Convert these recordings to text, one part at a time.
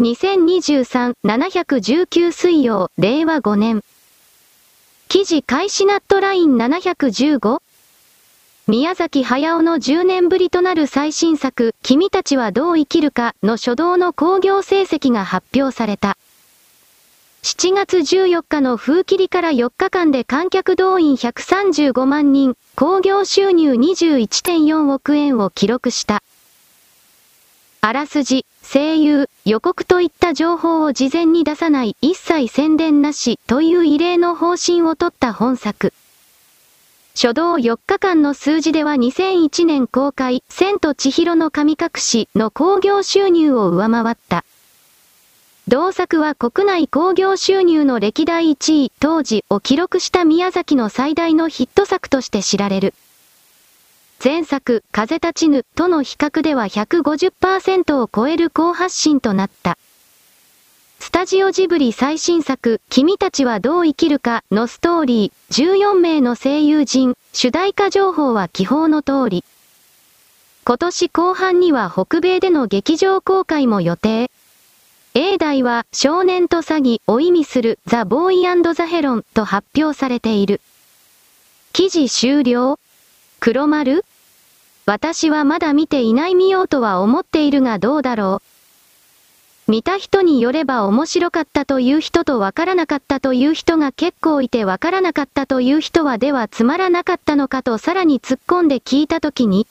2023-719水曜、令和5年。記事開始ナットライン 715? 宮崎駿の10年ぶりとなる最新作、君たちはどう生きるかの初動の興行成績が発表された。7月14日の風切りから4日間で観客動員135万人、興行収入21.4億円を記録した。あらすじ、声優、予告といった情報を事前に出さない一切宣伝なしという異例の方針をとった本作。初動4日間の数字では2001年公開、千と千尋の神隠しの興行収入を上回った。同作は国内興行収入の歴代1位当時を記録した宮崎の最大のヒット作として知られる。前作、風立ちぬとの比較では150%を超える高発信となった。スタジオジブリ最新作、君たちはどう生きるかのストーリー、14名の声優陣、主題歌情報は記法の通り。今年後半には北米での劇場公開も予定。A 題は少年と詐欺を意味するザ・ボーイザ・ヘロンと発表されている。記事終了黒丸？私はまだ見ていない見ようとは思っているがどうだろう。見た人によれば面白かったという人とわからなかったという人が結構いてわからなかったという人はではつまらなかったのかとさらに突っ込んで聞いたときに、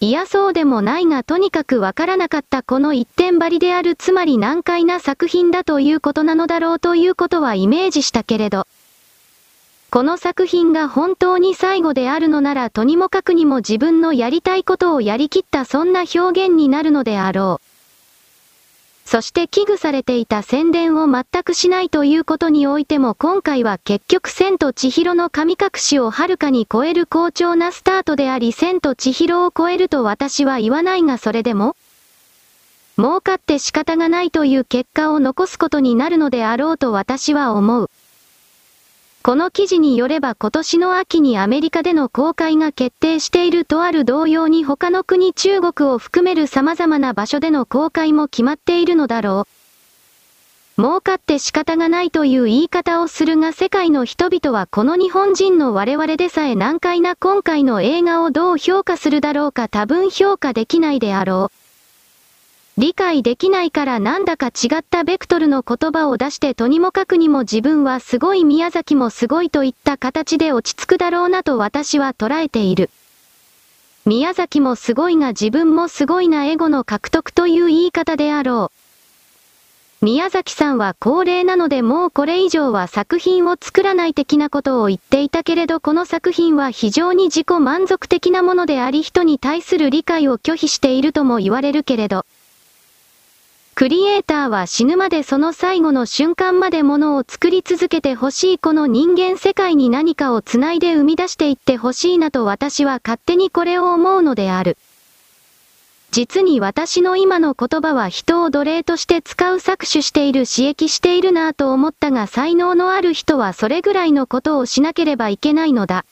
いやそうでもないがとにかくわからなかったこの一点張りであるつまり難解な作品だということなのだろうということはイメージしたけれど、この作品が本当に最後であるのならとにもかくにも自分のやりたいことをやりきったそんな表現になるのであろう。そして危惧されていた宣伝を全くしないということにおいても今回は結局千と千尋の神隠しをはるかに超える好調なスタートであり千と千尋を超えると私は言わないがそれでも儲かって仕方がないという結果を残すことになるのであろうと私は思う。この記事によれば今年の秋にアメリカでの公開が決定しているとある同様に他の国中国を含める様々な場所での公開も決まっているのだろう。儲かって仕方がないという言い方をするが世界の人々はこの日本人の我々でさえ難解な今回の映画をどう評価するだろうか多分評価できないであろう。理解できないからなんだか違ったベクトルの言葉を出してとにもかくにも自分はすごい宮崎もすごいといった形で落ち着くだろうなと私は捉えている。宮崎もすごいが自分もすごいなエゴの獲得という言い方であろう。宮崎さんは高齢なのでもうこれ以上は作品を作らない的なことを言っていたけれどこの作品は非常に自己満足的なものであり人に対する理解を拒否しているとも言われるけれど。クリエイターは死ぬまでその最後の瞬間まで物を作り続けてほしいこの人間世界に何かを繋いで生み出していってほしいなと私は勝手にこれを思うのである。実に私の今の言葉は人を奴隷として使う搾取している刺激しているなぁと思ったが才能のある人はそれぐらいのことをしなければいけないのだ。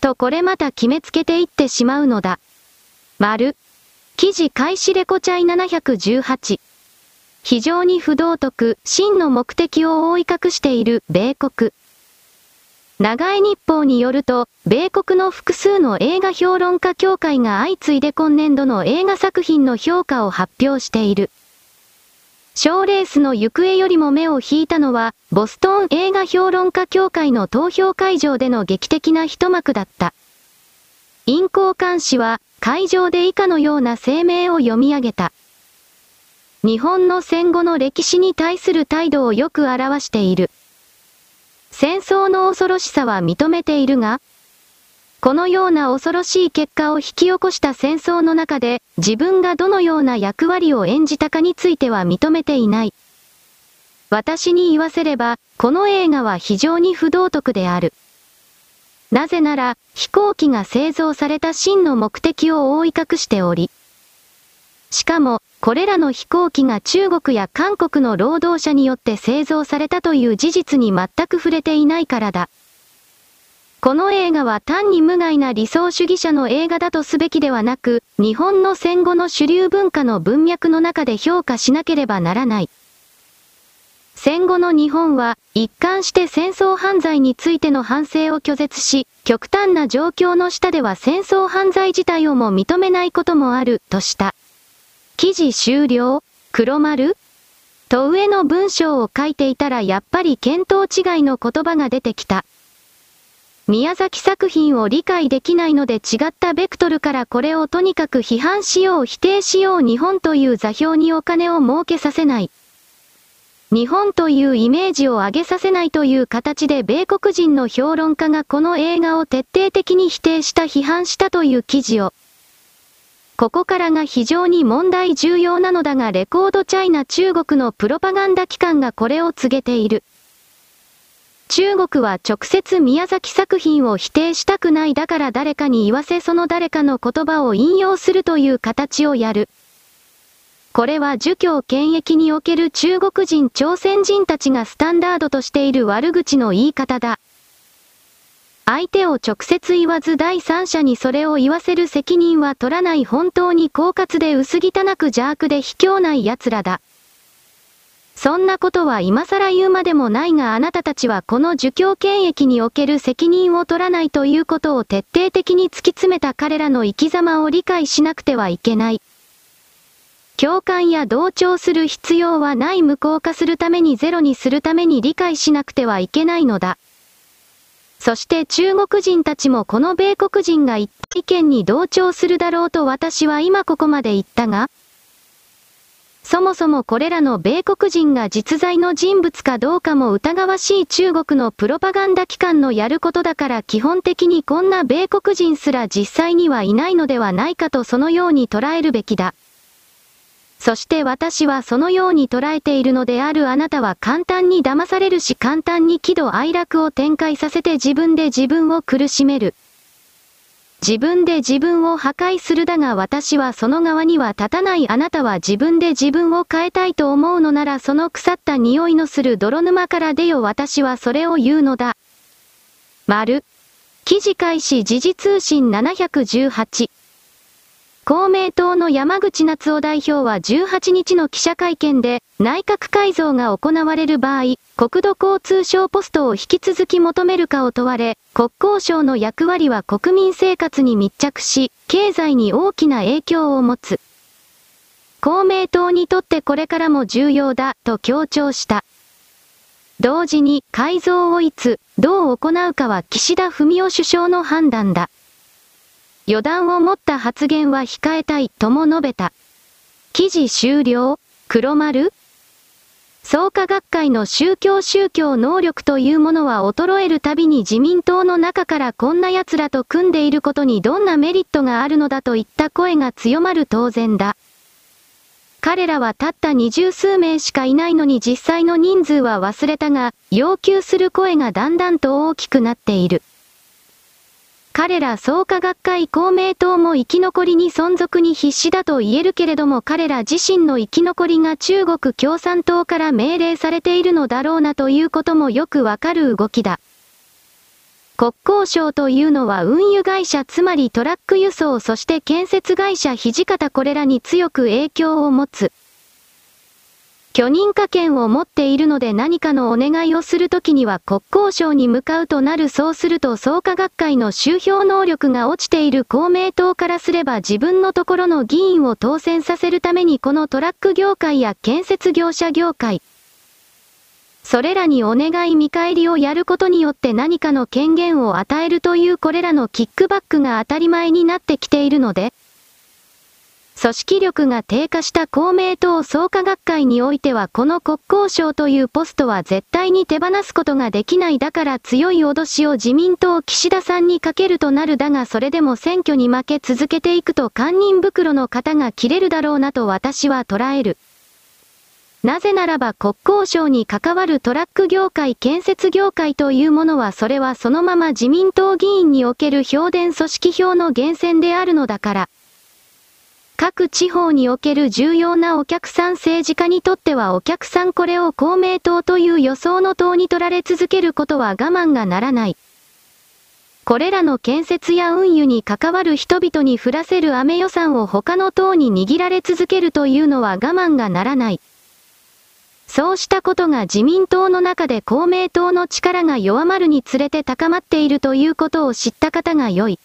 とこれまた決めつけていってしまうのだ。丸。記事開始レコチャイ718。非常に不道徳、真の目的を覆い隠している米国。長江日報によると、米国の複数の映画評論家協会が相次いで今年度の映画作品の評価を発表している。賞レースの行方よりも目を引いたのは、ボストン映画評論家協会の投票会場での劇的な一幕だった。陰行監視は、会場で以下のような声明を読み上げた。日本の戦後の歴史に対する態度をよく表している。戦争の恐ろしさは認めているが、このような恐ろしい結果を引き起こした戦争の中で、自分がどのような役割を演じたかについては認めていない。私に言わせれば、この映画は非常に不道徳である。なぜなら、飛行機が製造された真の目的を覆い隠しており、しかも、これらの飛行機が中国や韓国の労働者によって製造されたという事実に全く触れていないからだ。この映画は単に無害な理想主義者の映画だとすべきではなく、日本の戦後の主流文化の文脈の中で評価しなければならない。戦後の日本は、一貫して戦争犯罪についての反省を拒絶し、極端な状況の下では戦争犯罪自体をも認めないこともある、とした。記事終了黒丸と上の文章を書いていたらやっぱり見当違いの言葉が出てきた。宮崎作品を理解できないので違ったベクトルからこれをとにかく批判しよう否定しよう日本という座標にお金を儲けさせない。日本というイメージを上げさせないという形で米国人の評論家がこの映画を徹底的に否定した批判したという記事を。ここからが非常に問題重要なのだがレコードチャイナ中国のプロパガンダ機関がこれを告げている。中国は直接宮崎作品を否定したくないだから誰かに言わせその誰かの言葉を引用するという形をやる。これは儒教権益における中国人朝鮮人たちがスタンダードとしている悪口の言い方だ。相手を直接言わず第三者にそれを言わせる責任は取らない本当に狡猾で薄汚く邪悪で卑怯ない奴らだ。そんなことは今更言うまでもないがあなたたちはこの儒教権益における責任を取らないということを徹底的に突き詰めた彼らの生き様を理解しなくてはいけない。共感や同調する必要はない無効化するためにゼロにするために理解しなくてはいけないのだ。そして中国人たちもこの米国人が言った意見に同調するだろうと私は今ここまで言ったが、そもそもこれらの米国人が実在の人物かどうかも疑わしい中国のプロパガンダ機関のやることだから基本的にこんな米国人すら実際にはいないのではないかとそのように捉えるべきだ。そして私はそのように捉えているのであるあなたは簡単に騙されるし簡単に喜怒哀楽を展開させて自分で自分を苦しめる。自分で自分を破壊するだが私はその側には立たないあなたは自分で自分を変えたいと思うのならその腐った匂いのする泥沼から出よ私はそれを言うのだ。丸。記事開始時事通信718。公明党の山口夏夫代表は18日の記者会見で、内閣改造が行われる場合、国土交通省ポストを引き続き求めるかを問われ、国交省の役割は国民生活に密着し、経済に大きな影響を持つ。公明党にとってこれからも重要だ、と強調した。同時に改造をいつ、どう行うかは岸田文雄首相の判断だ。予断を持った発言は控えたいとも述べた。記事終了？黒丸？創価学会の宗教宗教能力というものは衰えるたびに自民党の中からこんな奴らと組んでいることにどんなメリットがあるのだといった声が強まる当然だ。彼らはたった二十数名しかいないのに実際の人数は忘れたが、要求する声がだんだんと大きくなっている。彼ら創価学会公明党も生き残りに存続に必死だと言えるけれども彼ら自身の生き残りが中国共産党から命令されているのだろうなということもよくわかる動きだ。国交省というのは運輸会社つまりトラック輸送そして建設会社土方これらに強く影響を持つ。許認可権を持っているので何かのお願いをするときには国交省に向かうとなるそうすると創価学会の収票能力が落ちている公明党からすれば自分のところの議員を当選させるためにこのトラック業界や建設業者業界、それらにお願い見返りをやることによって何かの権限を与えるというこれらのキックバックが当たり前になってきているので、組織力が低下した公明党創価学会においてはこの国交省というポストは絶対に手放すことができないだから強い脅しを自民党岸田さんにかけるとなるだがそれでも選挙に負け続けていくと堪忍袋の型が切れるだろうなと私は捉える。なぜならば国交省に関わるトラック業界建設業界というものはそれはそのまま自民党議員における票田組織票の源泉であるのだから。各地方における重要なお客さん政治家にとってはお客さんこれを公明党という予想の党に取られ続けることは我慢がならない。これらの建設や運輸に関わる人々に降らせる雨予算を他の党に握られ続けるというのは我慢がならない。そうしたことが自民党の中で公明党の力が弱まるにつれて高まっているということを知った方が良い。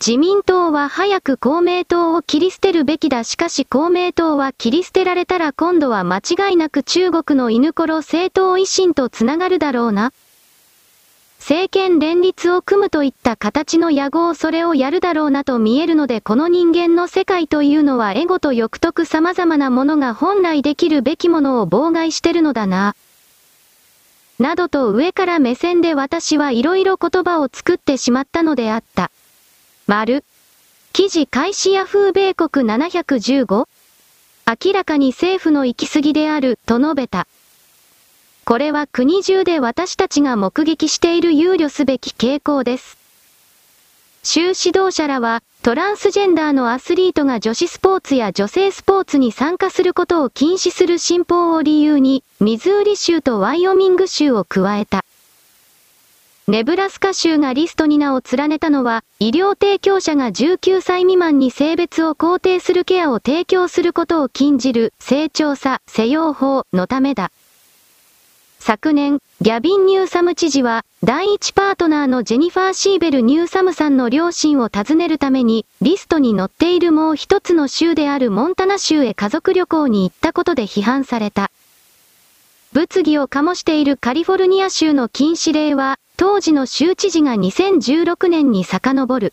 自民党は早く公明党を切り捨てるべきだしかし公明党は切り捨てられたら今度は間違いなく中国の犬頃政党維新とつながるだろうな。政権連立を組むといった形の野合それをやるだろうなと見えるのでこの人間の世界というのはエゴと欲得様々なものが本来できるべきものを妨害してるのだな。などと上から目線で私はいろいろ言葉を作ってしまったのであった。丸。記事開始ヤフー米国 715? 明らかに政府の行き過ぎである、と述べた。これは国中で私たちが目撃している憂慮すべき傾向です。州指導者らは、トランスジェンダーのアスリートが女子スポーツや女性スポーツに参加することを禁止する新法を理由に、ミズーリ州とワイオミング州を加えた。ネブラスカ州がリストに名を連ねたのは、医療提供者が19歳未満に性別を肯定するケアを提供することを禁じる、性調査、施用法のためだ。昨年、ギャビン・ニューサム知事は、第一パートナーのジェニファー・シーベル・ニューサムさんの両親を訪ねるために、リストに載っているもう一つの州であるモンタナ州へ家族旅行に行ったことで批判された。物議を醸しているカリフォルニア州の禁止令は、当時の州知事が2016年に遡る。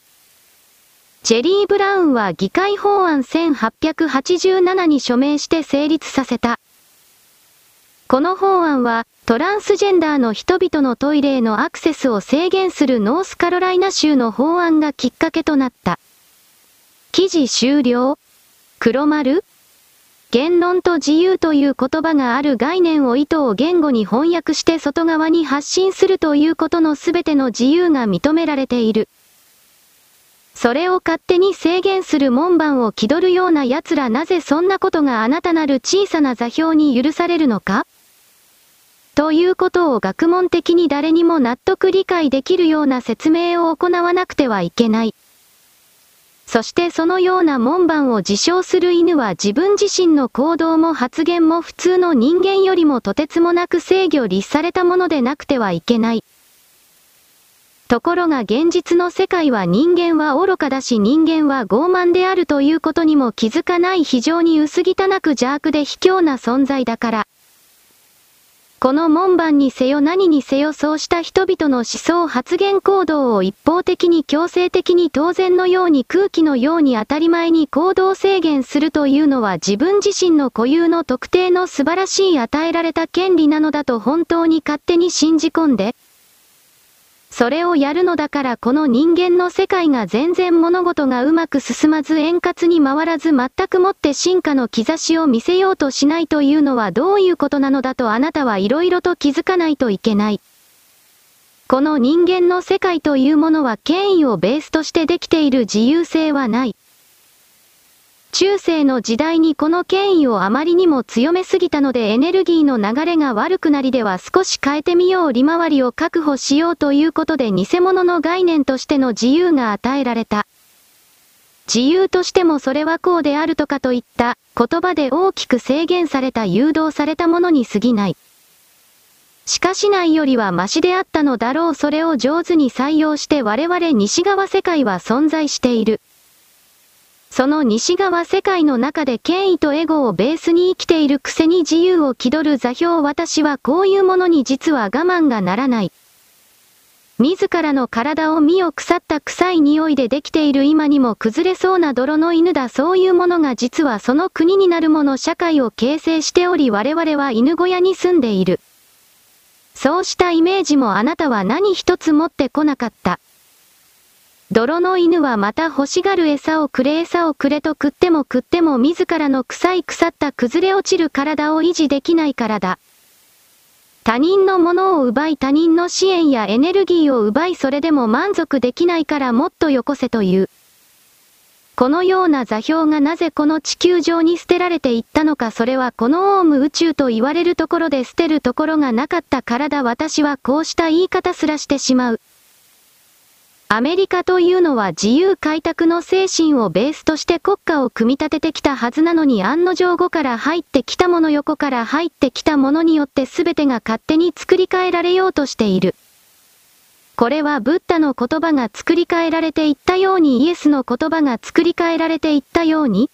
ジェリー・ブラウンは議会法案1887に署名して成立させた。この法案は、トランスジェンダーの人々のトイレへのアクセスを制限するノースカロライナ州の法案がきっかけとなった。記事終了黒丸言論と自由という言葉がある概念を意図を言語に翻訳して外側に発信するということのすべての自由が認められている。それを勝手に制限する門番を気取るような奴らなぜそんなことがあなたなる小さな座標に許されるのか？ということを学問的に誰にも納得理解できるような説明を行わなくてはいけない。そしてそのような門番を自称する犬は自分自身の行動も発言も普通の人間よりもとてつもなく制御律されたものでなくてはいけない。ところが現実の世界は人間は愚かだし人間は傲慢であるということにも気づかない非常に薄汚く邪悪で卑怯な存在だから。この門番にせよ何にせよそうした人々の思想発言行動を一方的に強制的に当然のように空気のように当たり前に行動制限するというのは自分自身の固有の特定の素晴らしい与えられた権利なのだと本当に勝手に信じ込んで、それをやるのだからこの人間の世界が全然物事がうまく進まず円滑に回らず全くもって進化の兆しを見せようとしないというのはどういうことなのだとあなたは色々と気づかないといけない。この人間の世界というものは権威をベースとしてできている自由性はない。中世の時代にこの権威をあまりにも強めすぎたのでエネルギーの流れが悪くなりでは少し変えてみよう利回りを確保しようということで偽物の概念としての自由が与えられた。自由としてもそれはこうであるとかといった言葉で大きく制限された誘導されたものに過ぎない。しかしないよりはマシであったのだろうそれを上手に採用して我々西側世界は存在している。その西側世界の中で権威とエゴをベースに生きているくせに自由を気取る座標私はこういうものに実は我慢がならない。自らの体を身を腐った臭い匂いでできている今にも崩れそうな泥の犬だそういうものが実はその国になるもの社会を形成しており我々は犬小屋に住んでいる。そうしたイメージもあなたは何一つ持ってこなかった。泥の犬はまた欲しがる餌をくれ餌をくれと食っても食っても自らの臭い腐った崩れ落ちる体を維持できないからだ。他人のものを奪い他人の支援やエネルギーを奪いそれでも満足できないからもっとよこせという。このような座標がなぜこの地球上に捨てられていったのかそれはこのオウム宇宙と言われるところで捨てるところがなかったからだ私はこうした言い方すらしてしまう。アメリカというのは自由開拓の精神をベースとして国家を組み立ててきたはずなのに案の定後から入ってきたもの横から入ってきたものによって全てが勝手に作り変えられようとしている。これはブッダの言葉が作り変えられていったようにイエスの言葉が作り変えられていったように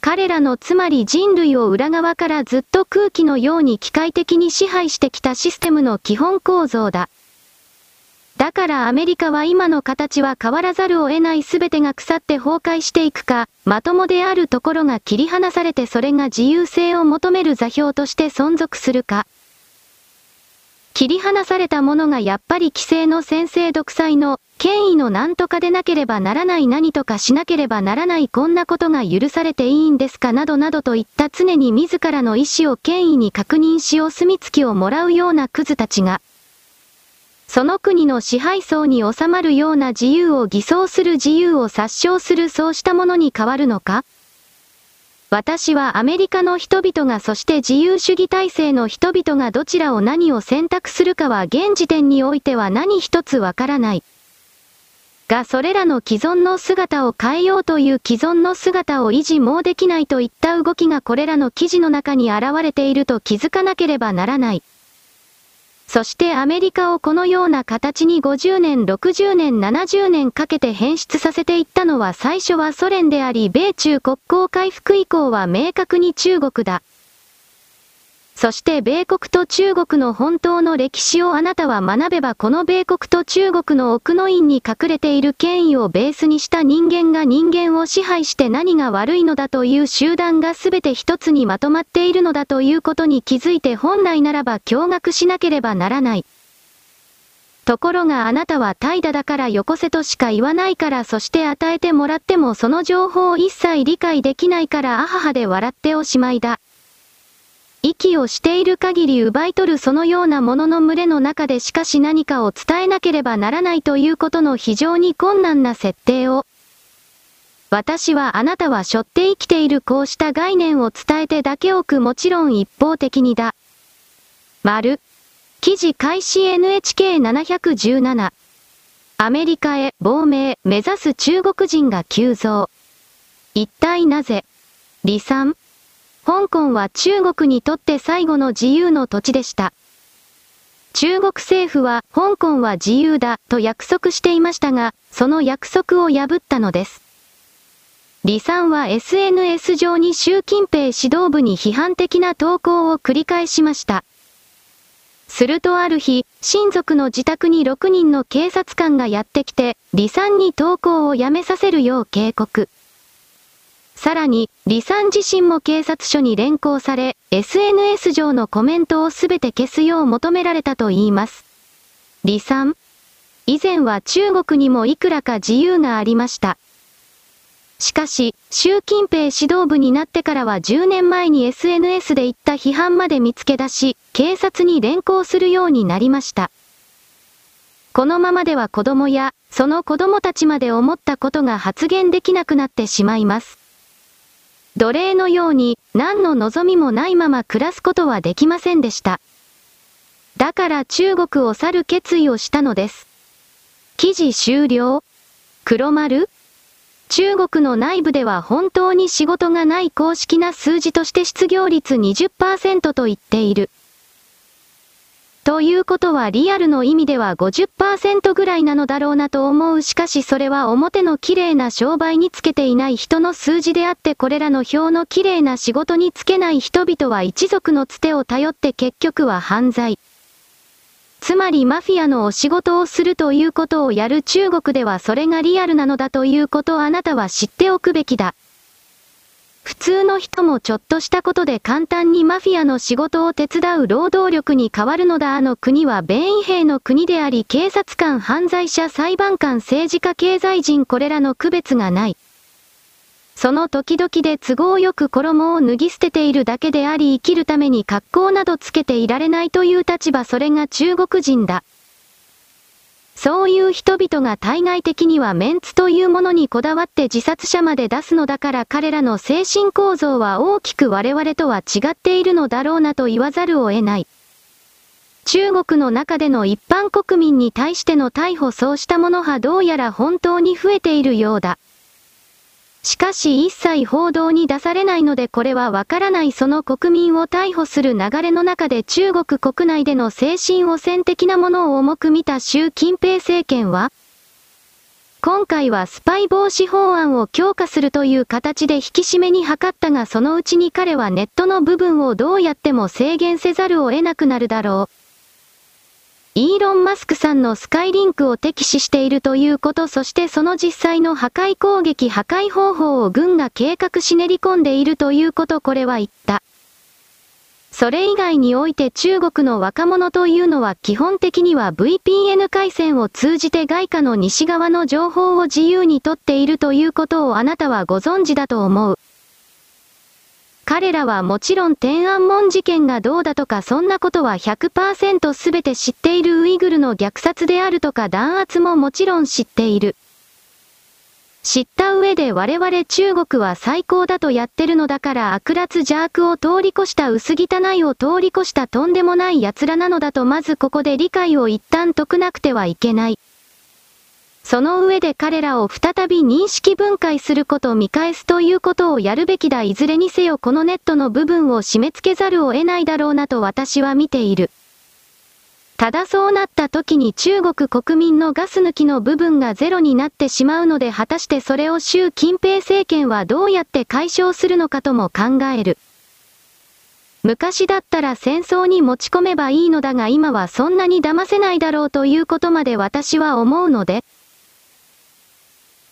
彼らのつまり人類を裏側からずっと空気のように機械的に支配してきたシステムの基本構造だ。だからアメリカは今の形は変わらざるを得ない全てが腐って崩壊していくか、まともであるところが切り離されてそれが自由性を求める座標として存続するか。切り離されたものがやっぱり規制の先制独裁の権威の何とかでなければならない何とかしなければならないこんなことが許されていいんですかなどなどといった常に自らの意思を権威に確認しお墨付きをもらうようなクズたちが、その国の支配層に収まるような自由を偽装する自由を殺傷するそうしたものに変わるのか？私はアメリカの人々がそして自由主義体制の人々がどちらを何を選択するかは現時点においては何一つわからない。がそれらの既存の姿を変えようという既存の姿を維持もうできないといった動きがこれらの記事の中に現れていると気づかなければならない。そしてアメリカをこのような形に50年、60年、70年かけて変質させていったのは最初はソ連であり、米中国交回復以降は明確に中国だ。そして米国と中国の本当の歴史をあなたは学べばこの米国と中国の奥の院に隠れている権威をベースにした人間が人間を支配して何が悪いのだという集団が全て一つにまとまっているのだということに気づいて本来ならば驚愕しなければならない。ところがあなたは怠惰だからよこせとしか言わないからそして与えてもらってもその情報を一切理解できないからあははで笑っておしまいだ。息をしている限り奪い取るそのようなものの群れの中でしかし何かを伝えなければならないということの非常に困難な設定を、私はあなたは背負って生きているこうした概念を伝えてだけおくもちろん一方的にだ。丸。記事開始 NHK717。アメリカへ亡命目指す中国人が急増。一体なぜ？離散香港は中国にとって最後の自由の土地でした。中国政府は香港は自由だと約束していましたが、その約束を破ったのです。李さんは SNS 上に習近平指導部に批判的な投稿を繰り返しました。するとある日、親族の自宅に6人の警察官がやってきて、李さんに投稿をやめさせるよう警告。さらに、李さん自身も警察署に連行され、SNS 上のコメントをすべて消すよう求められたといいます。李さん以前は中国にもいくらか自由がありました。しかし、習近平指導部になってからは10年前に SNS で言った批判まで見つけ出し、警察に連行するようになりました。このままでは子供や、その子供たちまで思ったことが発言できなくなってしまいます。奴隷のように何の望みもないまま暮らすことはできませんでした。だから中国を去る決意をしたのです。記事終了黒丸中国の内部では本当に仕事がない公式な数字として失業率20%と言っている。ということはリアルの意味では50%ぐらいなのだろうなと思うしかしそれは表の綺麗な商売につけていない人の数字であってこれらの表の綺麗な仕事につけない人々は一族のつてを頼って結局は犯罪。つまりマフィアのお仕事をするということをやる中国ではそれがリアルなのだということをあなたは知っておくべきだ。普通の人もちょっとしたことで簡単にマフィアの仕事を手伝う労働力に変わるのだあの国は弁衛兵の国であり警察官犯罪者裁判官政治家経済人これらの区別がない。その時々で都合よく衣を脱ぎ捨てているだけであり生きるために格好などつけていられないという立場それが中国人だ。そういう人々が対外的にはメンツというものにこだわって自殺者まで出すのだから彼らの精神構造は大きく我々とは違っているのだろうなと言わざるを得ない。中国の中での一般国民に対しての逮捕そうしたものはどうやら本当に増えているようだ。しかし一切報道に出されないのでこれはわからないその国民を逮捕する流れの中で中国国内での精神汚染的なものを重く見た習近平政権は、今回はスパイ防止法案を強化するという形で引き締めに図ったがそのうちに彼はネットの部分をどうやっても制限せざるを得なくなるだろう。イーロン・マスクさんのスカイリンクを敵視しているということそしてその実際の破壊攻撃破壊方法を軍が計画し練り込んでいるということこれは言った。それ以外において中国の若者というのは基本的には VPN 回線を通じて外貨の西側の情報を自由に取っているということをあなたはご存知だと思う。彼らはもちろん天安門事件がどうだとかそんなことは100%すべて知っているウイグルの虐殺であるとか弾圧ももちろん知っている。知った上で我々中国は最高だとやってるのだから悪辣邪悪を通り越した薄汚いを通り越したとんでもない奴らなのだとまずここで理解を一旦解くなくてはいけない。その上で彼らを再び認識分解すること見返すということをやるべきだいずれにせよこのネットの部分を締め付けざるを得ないだろうなと私は見ている。ただそうなった時に中国国民のガス抜きの部分がゼロになってしまうので果たしてそれを習近平政権はどうやって解消するのかとも考える。昔だったら戦争に持ち込めばいいのだが今はそんなに騙せないだろうということまで私は思うので、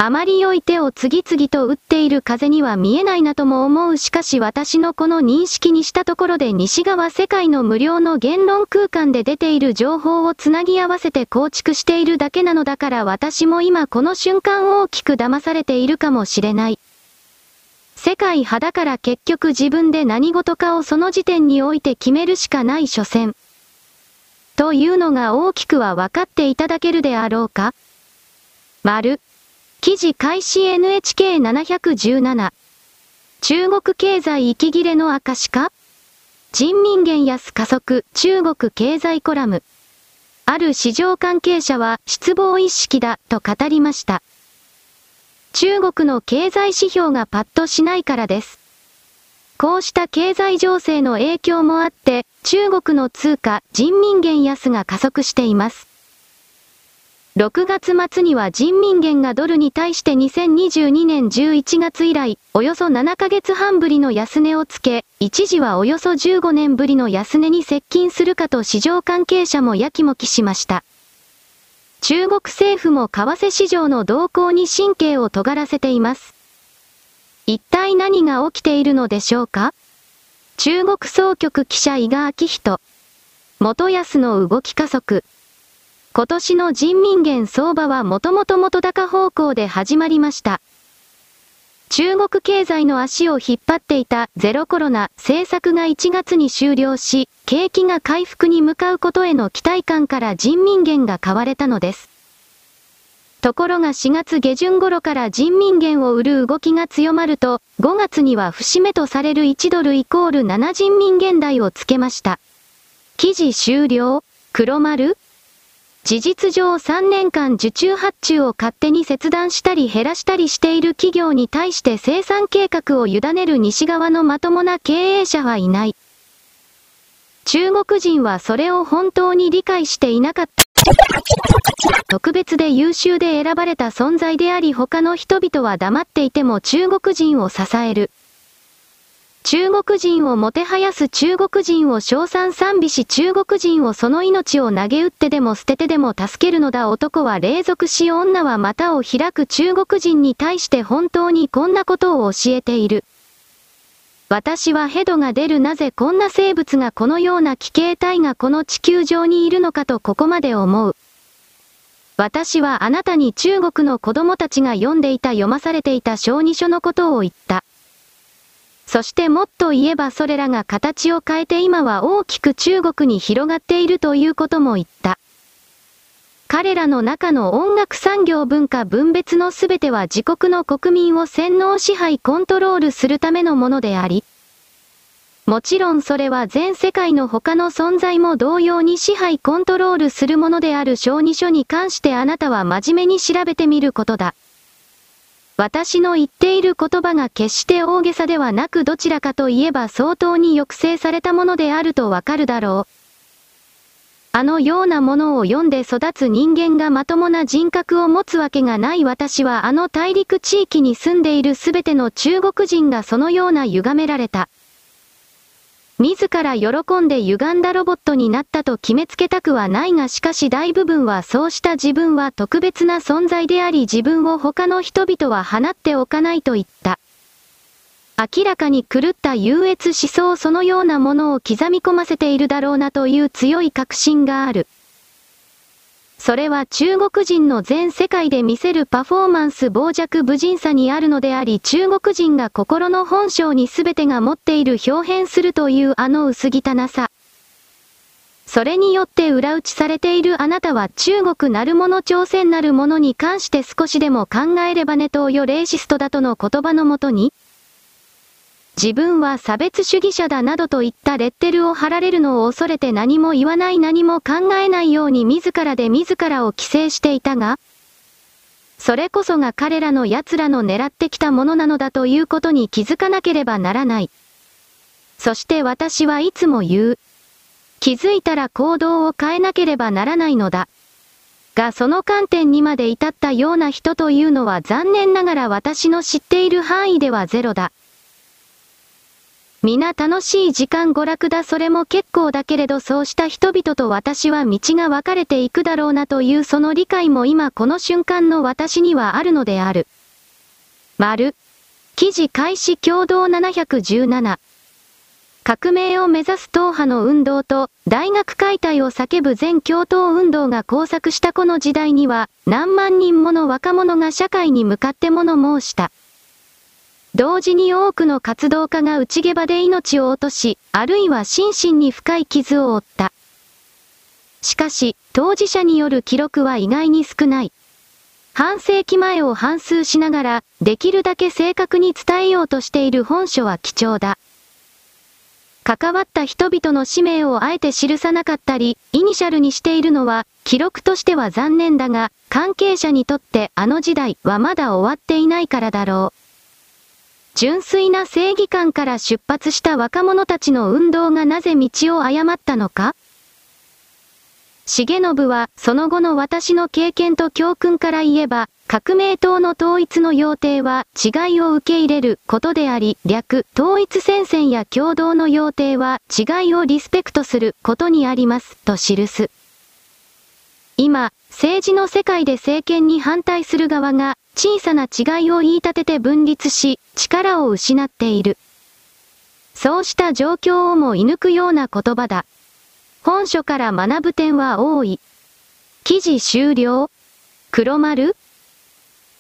あまり良い手を次々と打っている風には見えないなとも思うしかし私のこの認識にしたところで西側世界の無料の言論空間で出ている情報をつなぎ合わせて構築しているだけなのだから私も今この瞬間大きく騙されているかもしれない。世界派だから結局自分で何事かをその時点において決めるしかない所詮。というのが大きくは分かっていただけるであろうか丸。記事開始 NHK717。中国経済息切れの証か？人民元安加速中国経済コラム。ある市場関係者は失望意識だと語りました。中国の経済指標がパッとしないからです。こうした経済情勢の影響もあって、中国の通貨人民元安が加速しています。6月末には人民元がドルに対して2022年11月以来、およそ7ヶ月半ぶりの安値をつけ、一時はおよそ15年ぶりの安値に接近するかと市場関係者もやきもきしました。中国政府も為替市場の動向に神経を尖らせています。一体何が起きているのでしょうか？中国総局記者伊賀明人。元安の動き加速。今年の人民元相場はもともと元高方向で始まりました。中国経済の足を引っ張っていたゼロコロナ政策が1月に終了し、景気が回復に向かうことへの期待感から人民元が買われたのです。ところが4月下旬頃から人民元を売る動きが強まると、5月には節目とされる1ドルイコール7人民元台をつけました。記事終了黒丸事実上3年間受注発注を勝手に切断したり減らしたりしている企業に対して生産計画を委ねる西側のまともな経営者はいない。中国人はそれを本当に理解していなかった。特別で優秀で選ばれた存在であり他の人々は黙っていても中国人を支える。中国人をもてはやす中国人を称賛賛美し中国人をその命を投げ打ってでも捨ててでも助けるのだ男は霊俗し女は股を開く中国人に対して本当にこんなことを教えている。私はヘドが出るなぜこんな生物がこのような奇形態がこの地球上にいるのかとここまで思う。私はあなたに中国の子供たちが読んでいた読まされていた小児書のことを言った。そしてもっと言えばそれらが形を変えて今は大きく中国に広がっているということも言った。彼らの中の音楽産業文化分別のすべては自国の国民を洗脳支配コントロールするためのものであり、もちろんそれは全世界の他の存在も同様に支配コントロールするものである小児書に関してあなたは真面目に調べてみることだ。私の言っている言葉が決して大げさではなくどちらかといえば相当に抑制されたものであるとわかるだろう。あのようなものを読んで育つ人間がまともな人格を持つわけがない私はあの大陸地域に住んでいるすべての中国人がそのような歪められた。自ら喜んで歪んだロボットになったと決めつけたくはないがしかし大部分はそうした自分は特別な存在であり自分を他の人々は放っておかないと言った。明らかに狂った優越思想そのようなものを刻み込ませているだろうなという強い確信がある。それは中国人の全世界で見せるパフォーマンス傍若無人さにあるのであり中国人が心の本性に全てが持っている表変するというあの薄汚さ。それによって裏打ちされているあなたは中国なるもの朝鮮なるものに関して少しでも考えればねとよレーシストだとの言葉のもとに、自分は差別主義者だなどといったレッテルを貼られるのを恐れて何も言わない何も考えないように自らで自らを規制していたが、それこそが彼らの奴らの狙ってきたものなのだということに気づかなければならない。そして私はいつも言う。気づいたら行動を変えなければならないのだ。がその観点にまで至ったような人というのは残念ながら私の知っている範囲ではゼロだ。皆楽しい時間娯楽だそれも結構だけれどそうした人々と私は道が分かれていくだろうなというその理解も今この瞬間の私にはあるのである。丸。記事開始共同717。革命を目指す党派の運動と大学解体を叫ぶ全共闘運動が交錯したこの時代には何万人もの若者が社会に向かって物申した。同時に多くの活動家が内毛場で命を落とし、あるいは心身に深い傷を負った。しかし、当事者による記録は意外に少ない。半世紀前を反数しながら、できるだけ正確に伝えようとしている本書は貴重だ。関わった人々の氏名をあえて記さなかったり、イニシャルにしているのは、記録としては残念だが、関係者にとってあの時代はまだ終わっていないからだろう。純粋な正義感から出発した若者たちの運動がなぜ道を誤ったのか？重信は、その後の私の経験と教訓から言えば、革命党の統一の要定は、違いを受け入れることであり、略、統一戦線や共同の要定は、違いをリスペクトすることにあります、と記す。今、政治の世界で政権に反対する側が、小さな違いを言い立てて分立し、力を失っている。そうした状況をも射抜くような言葉だ。本書から学ぶ点は多い。記事終了黒丸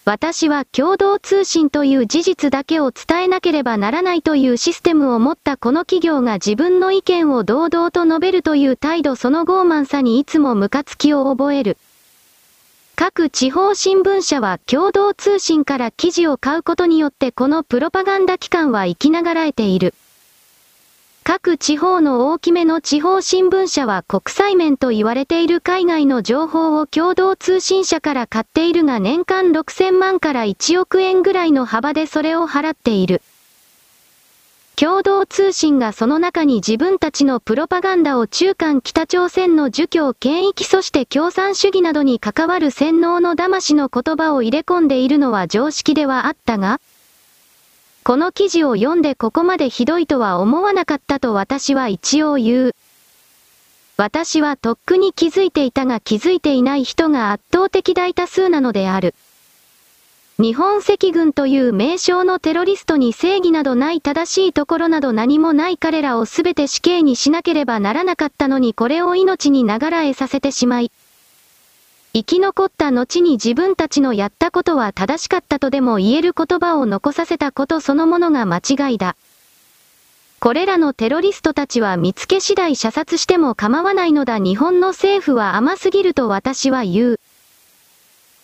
私は共同通信という事実だけを伝えなければならないというシステムを持ったこの企業が自分の意見を堂々と述べるという態度その傲慢さにいつもムカつきを覚える。各地方新聞社は共同通信から記事を買うことによってこのプロパガンダ機関は生きながらえている。各地方の大きめの地方新聞社は国際面と言われている海外の情報を共同通信社から買っているが年間6000万から1億円ぐらいの幅でそれを払っている。共同通信がその中に自分たちのプロパガンダを中間北朝鮮の儒教権益そして共産主義などに関わる洗脳の騙しの言葉を入れ込んでいるのは常識ではあったが、この記事を読んでここまでひどいとは思わなかったと私は一応言う。私はとっくに気づいていたが気づいていない人が圧倒的大多数なのである。日本赤軍という名称のテロリストに正義などない正しいところなど何もない彼らをすべて死刑にしなければならなかったのにこれを命に流らえさせてしまい。生き残った後に自分たちのやったことは正しかったとでも言える言葉を残させたことそのものが間違いだ。これらのテロリストたちは見つけ次第射殺しても構わないのだ日本の政府は甘すぎると私は言う。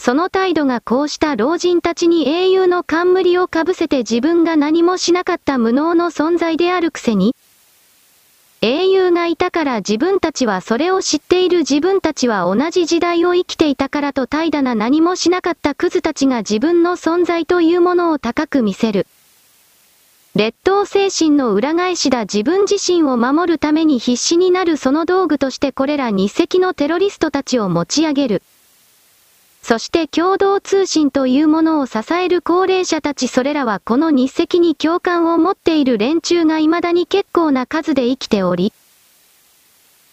その態度がこうした老人たちに英雄の冠をかぶせて自分が何もしなかった無能の存在であるくせに、英雄がいたから自分たちはそれを知っている自分たちは同じ時代を生きていたからと怠惰な何もしなかったクズたちが自分の存在というものを高く見せる。劣等精神の裏返しだ自分自身を守るために必死になるその道具としてこれら日赤のテロリストたちを持ち上げる。そして共同通信というものを支える高齢者たちそれらはこの日赤に共感を持っている連中が未だに結構な数で生きており、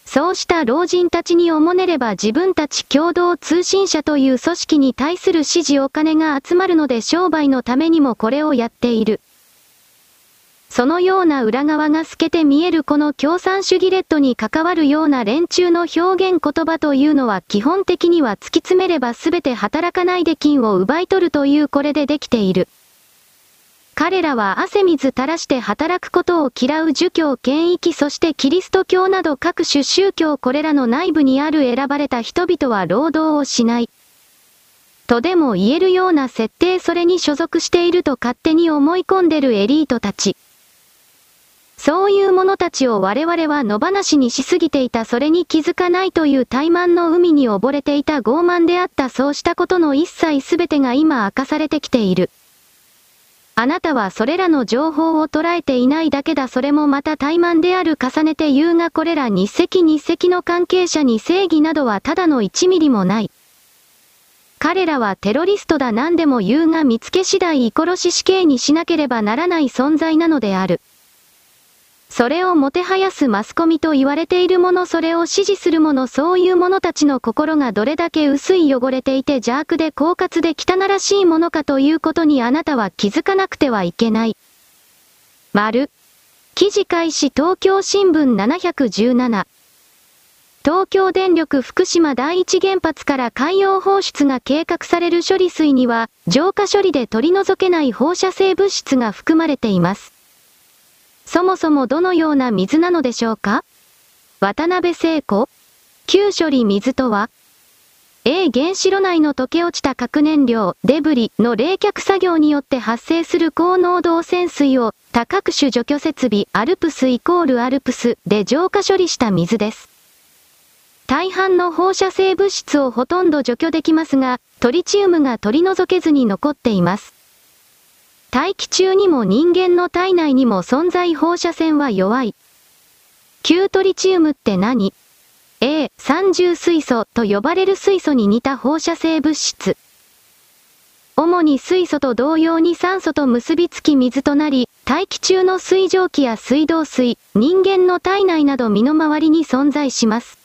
そうした老人たちにおもねれば自分たち共同通信社という組織に対する支持お金が集まるので商売のためにもこれをやっている。そのような裏側が透けて見えるこの共産主義レッドに関わるような連中の表現言葉というのは基本的には突き詰めれば全て働かないで金を奪い取るというこれでできている。彼らは汗水垂らして働くことを嫌う儒教権益そしてキリスト教など各種宗教これらの内部にある選ばれた人々は労働をしない。とでも言えるような設定それに所属していると勝手に思い込んでるエリートたち。そういう者たちを我々は野放しにしすぎていたそれに気づかないという怠慢の海に溺れていた傲慢であったそうしたことの一切すべてが今明かされてきている。あなたはそれらの情報を捉えていないだけだそれもまた怠慢である重ねて言うがこれら日赤日赤の関係者に正義などはただの1ミリもない。彼らはテロリストだ何でも言うが見つけ次第イ殺し死刑にしなければならない存在なのである。それをもてはやすマスコミと言われているものそれを支持する者そういう者たちの心がどれだけ薄い汚れていて邪悪で狡猾で汚らしいものかということにあなたは気づかなくてはいけない。丸。記事開始東京新聞717。東京電力福島第一原発から海洋放出が計画される処理水には、浄化処理で取り除けない放射性物質が含まれています。そもそもどのような水なのでしょうか？渡辺聖子旧処理水とは A 原子炉内の溶け落ちた核燃料、デブリの冷却作業によって発生する高濃度汚染水を多角種除去設備アルプスイコールアルプスで浄化処理した水です。大半の放射性物質をほとんど除去できますが、トリチウムが取り除けずに残っています。大気中にも人間の体内にも存在放射線は弱い。旧トリチウムって何 ?A、三重水素と呼ばれる水素に似た放射性物質。主に水素と同様に酸素と結びつき水となり、大気中の水蒸気や水道水、人間の体内など身の回りに存在します。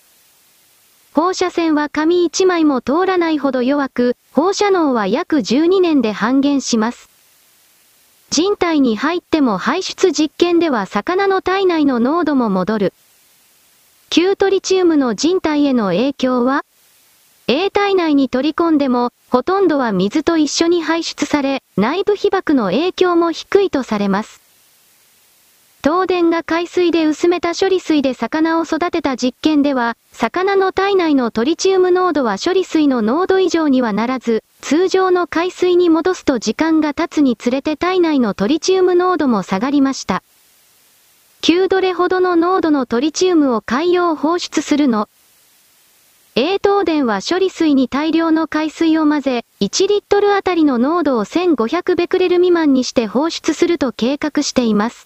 放射線は紙1枚も通らないほど弱く、放射能は約12年で半減します。人体に入っても排出実験では魚の体内の濃度も戻る。旧トリチウムの人体への影響は ?A 体内に取り込んでも、ほとんどは水と一緒に排出され、内部被曝の影響も低いとされます。東電が海水で薄めた処理水で魚を育てた実験では、魚の体内のトリチウム濃度は処理水の濃度以上にはならず、通常の海水に戻すと時間が経つにつれて体内のトリチウム濃度も下がりました。9ドレほどの濃度のトリチウムを海洋放出するの。A 東電は処理水に大量の海水を混ぜ、1リットルあたりの濃度を1500ベクレル未満にして放出すると計画しています。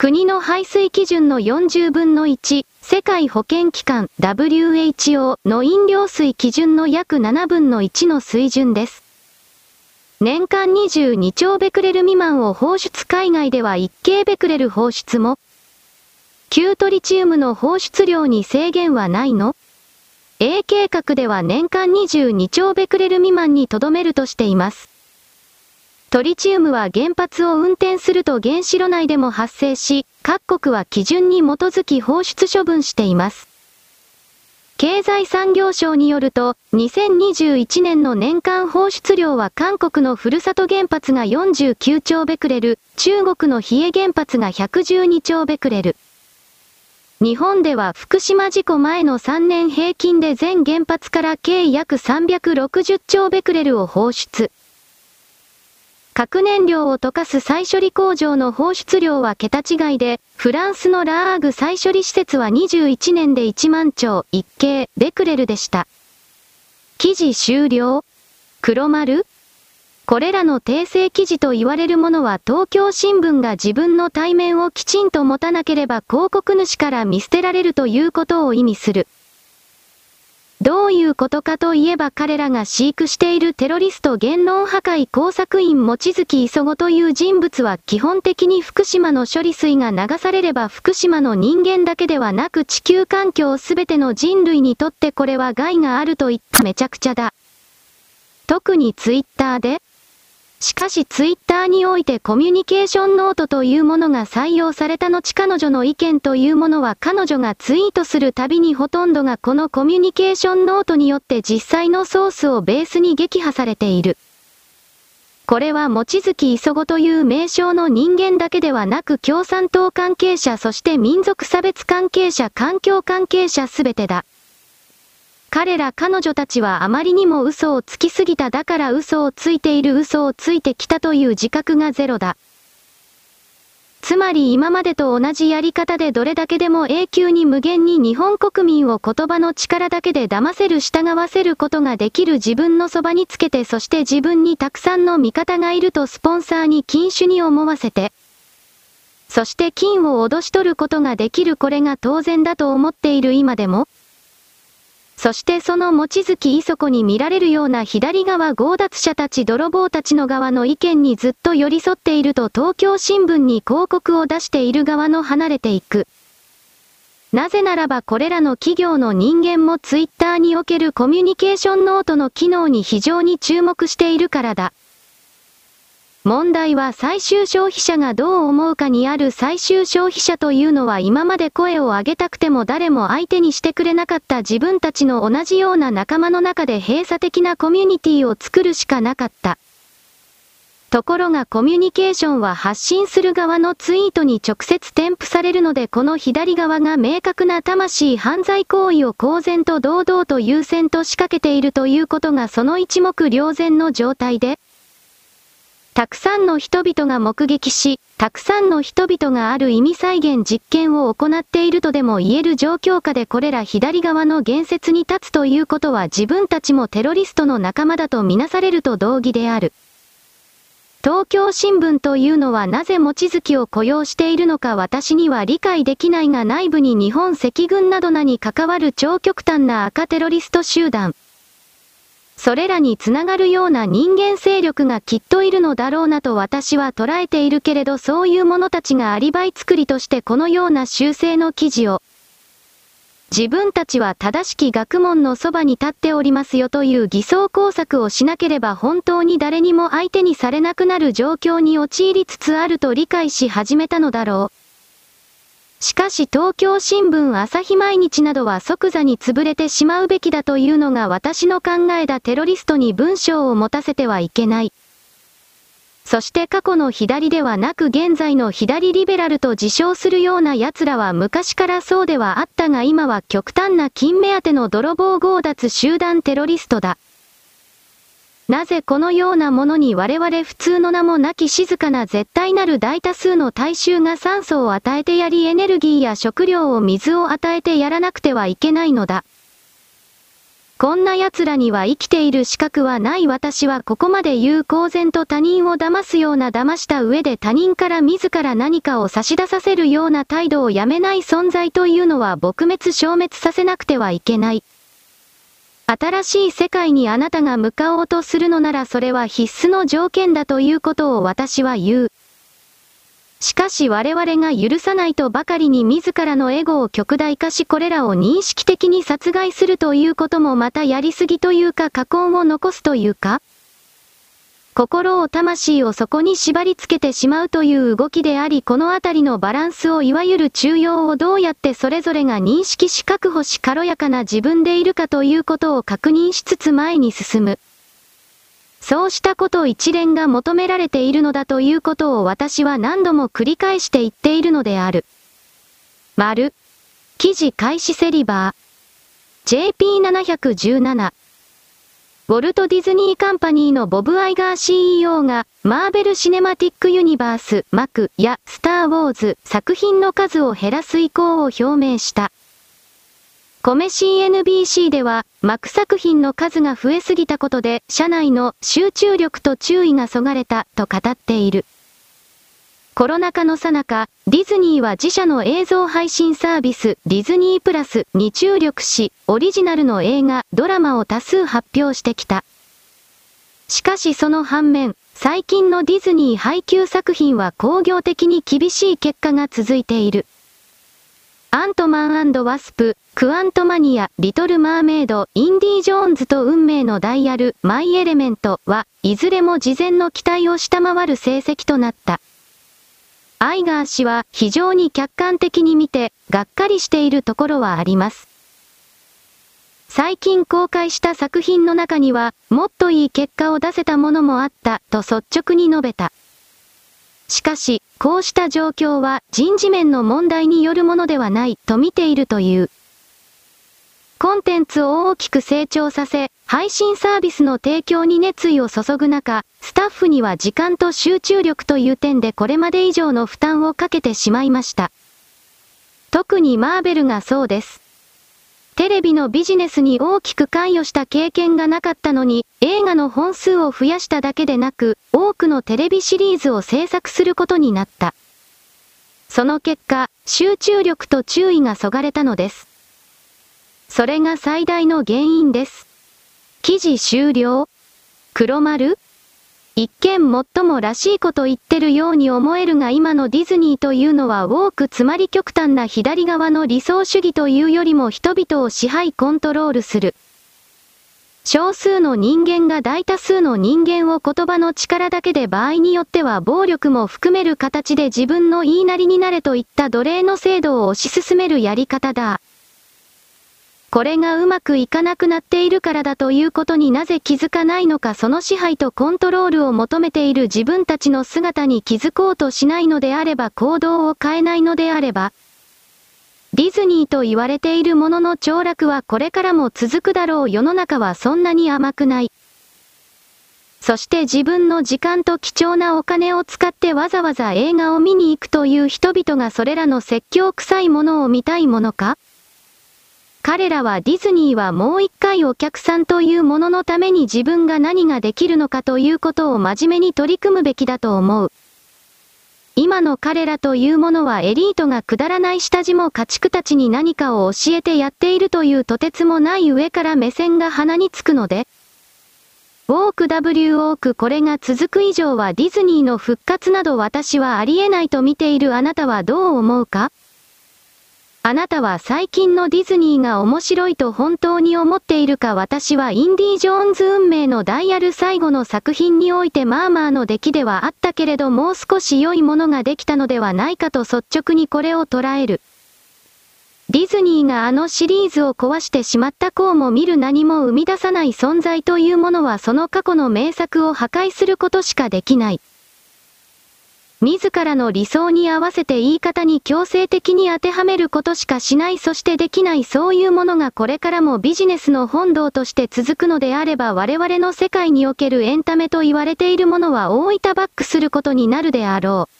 国の排水基準の40分の1、世界保健機関 WHO の飲料水基準の約7分の1の水準です。年間22兆ベクレル未満を放出海外では1京ベクレル放出も、旧トリチウムの放出量に制限はないの ?A 計画では年間22兆ベクレル未満にとどめるとしています。トリチウムは原発を運転すると原子炉内でも発生し、各国は基準に基づき放出処分しています。経済産業省によると、2021年の年間放出量は韓国のふるさと原発が49兆ベクレル、中国の比叡原発が112兆ベクレル。日本では福島事故前の3年平均で全原発から計約360兆ベクレルを放出。核燃料を溶かす再処理工場の放出量は桁違いで、フランスのラーグ再処理施設は21年で1万兆1京ベクレルでした。記事終了黒丸これらの訂正記事と言われるものは東京新聞が自分の対面をきちんと持たなければ広告主から見捨てられるということを意味する。どういうことかといえば彼らが飼育しているテロリスト言論破壊工作員望月磯子という人物は基本的に福島の処理水が流されれば福島の人間だけではなく地球環境すべての人類にとってこれは害があると言っためちゃくちゃだ。特にツイッターでしかしツイッターにおいてコミュニケーションノートというものが採用された後彼女の意見というものは彼女がツイートするたびにほとんどがこのコミュニケーションノートによって実際のソースをベースに撃破されている。これは望月磯子という名称の人間だけではなく共産党関係者そして民族差別関係者環境関係者すべてだ。彼ら彼女たちはあまりにも嘘をつきすぎただから嘘をついている嘘をついてきたという自覚がゼロだ。つまり今までと同じやり方でどれだけでも永久に無限に日本国民を言葉の力だけで騙せる従わせることができる自分のそばにつけてそして自分にたくさんの味方がいるとスポンサーに禁酒に思わせて、そして金を脅し取ることができるこれが当然だと思っている今でも、そしてその望月磯子に見られるような左側強奪者たち泥棒たちの側の意見にずっと寄り添っていると東京新聞に広告を出している側の離れていく。なぜならばこれらの企業の人間もツイッターにおけるコミュニケーションノートの機能に非常に注目しているからだ。問題は最終消費者がどう思うかにある最終消費者というのは今まで声を上げたくても誰も相手にしてくれなかった自分たちの同じような仲間の中で閉鎖的なコミュニティを作るしかなかった。ところがコミュニケーションは発信する側のツイートに直接添付されるのでこの左側が明確な魂犯罪行為を公然と堂々と優先と仕掛けているということがその一目瞭然の状態で、たくさんの人々が目撃し、たくさんの人々がある意味再現実験を行っているとでも言える状況下でこれら左側の言説に立つということは自分たちもテロリストの仲間だとみなされると同義である。東京新聞というのはなぜ望月を雇用しているのか私には理解できないが内部に日本赤軍などなに関わる超極端な赤テロリスト集団。それらにつながるような人間勢力がきっといるのだろうなと私は捉えているけれどそういう者たちがアリバイ作りとしてこのような修正の記事を自分たちは正しき学問のそばに立っておりますよという偽装工作をしなければ本当に誰にも相手にされなくなる状況に陥りつつあると理解し始めたのだろう。しかし東京新聞朝日毎日などは即座に潰れてしまうべきだというのが私の考えだテロリストに文章を持たせてはいけない。そして過去の左ではなく現在の左リベラルと自称するような奴らは昔からそうではあったが今は極端な金目当ての泥棒強奪集団テロリストだ。なぜこのようなものに我々普通の名もなき静かな絶対なる大多数の大衆が酸素を与えてやりエネルギーや食料を水を与えてやらなくてはいけないのだ。こんな奴らには生きている資格はない私はここまで言う公然と他人を騙すような騙した上で他人から自ら何かを差し出させるような態度をやめない存在というのは撲滅消滅させなくてはいけない。新しい世界にあなたが向かおうとするのならそれは必須の条件だということを私は言う。しかし我々が許さないとばかりに自らのエゴを極大化しこれらを認識的に殺害するということもまたやりすぎというか過根を残すというか心を魂をそこに縛り付けてしまうという動きであり、このあたりのバランスをいわゆる中庸をどうやってそれぞれが認識し確保し軽やかな自分でいるかということを確認しつつ前に進む。そうしたこと一連が求められているのだということを私は何度も繰り返して言っているのである。丸。記事開始セリバー。JP717。ウォルト・ディズニー・カンパニーのボブ・アイガー CEO が、マーベル・シネマティック・ユニバース、マクやスター・ウォーズ作品の数を減らす意向を表明した。コメ CNBC では、マク作品の数が増えすぎたことで、社内の集中力と注意がそがれた、と語っている。コロナ禍の最中、ディズニーは自社の映像配信サービス、ディズニープラスに注力し、オリジナルの映画、ドラマを多数発表してきた。しかしその反面、最近のディズニー配給作品は工業的に厳しい結果が続いている。アントマンワスプ、クアントマニア、リトルマーメイド、インディ・ジョーンズと運命のダイヤル、マイ・エレメントは、いずれも事前の期待を下回る成績となった。アイガー氏は非常に客観的に見て、がっかりしているところはあります。最近公開した作品の中には、もっといい結果を出せたものもあった、と率直に述べた。しかし、こうした状況は人事面の問題によるものではない、と見ているという。コンテンツを大きく成長させ、配信サービスの提供に熱意を注ぐ中、スタッフには時間と集中力という点でこれまで以上の負担をかけてしまいました。特にマーベルがそうです。テレビのビジネスに大きく関与した経験がなかったのに、映画の本数を増やしただけでなく、多くのテレビシリーズを制作することになった。その結果、集中力と注意がそがれたのです。それが最大の原因です。記事終了？黒丸？一見最もらしいこと言ってるように思えるが今のディズニーというのは多くつまり極端な左側の理想主義というよりも人々を支配コントロールする。少数の人間が大多数の人間を言葉の力だけで場合によっては暴力も含める形で自分の言いなりになれといった奴隷の制度を推し進めるやり方だ。これがうまくいかなくなっているからだということになぜ気づかないのかその支配とコントロールを求めている自分たちの姿に気づこうとしないのであれば行動を変えないのであれば、ディズニーと言われているものの凋落はこれからも続くだろう世の中はそんなに甘くない。そして自分の時間と貴重なお金を使ってわざわざ映画を見に行くという人々がそれらの説教臭いものを見たいものか？彼らはディズニーはもう一回お客さんというもののために自分が何ができるのかということを真面目に取り組むべきだと思う。今の彼らというものはエリートがくだらない下地も家畜たちに何かを教えてやっているというとてつもない上から目線が鼻につくので、ウォーク W ウォークこれが続く以上はディズニーの復活など私はありえないと見ているあなたはどう思うか？あなたは最近のディズニーが面白いと本当に思っているか私はインディ・ジョーンズ運命のダイヤル最後の作品においてまあまあの出来ではあったけれどもう少し良いものができたのではないかと率直にこれを捉える。ディズニーがあのシリーズを壊してしまった子をも見る何も生み出さない存在というものはその過去の名作を破壊することしかできない。自らの理想に合わせて言い方に強制的に当てはめることしかしないそしてできないそういうものがこれからもビジネスの本堂として続くのであれば我々の世界におけるエンタメと言われているものは大分バックすることになるであろう。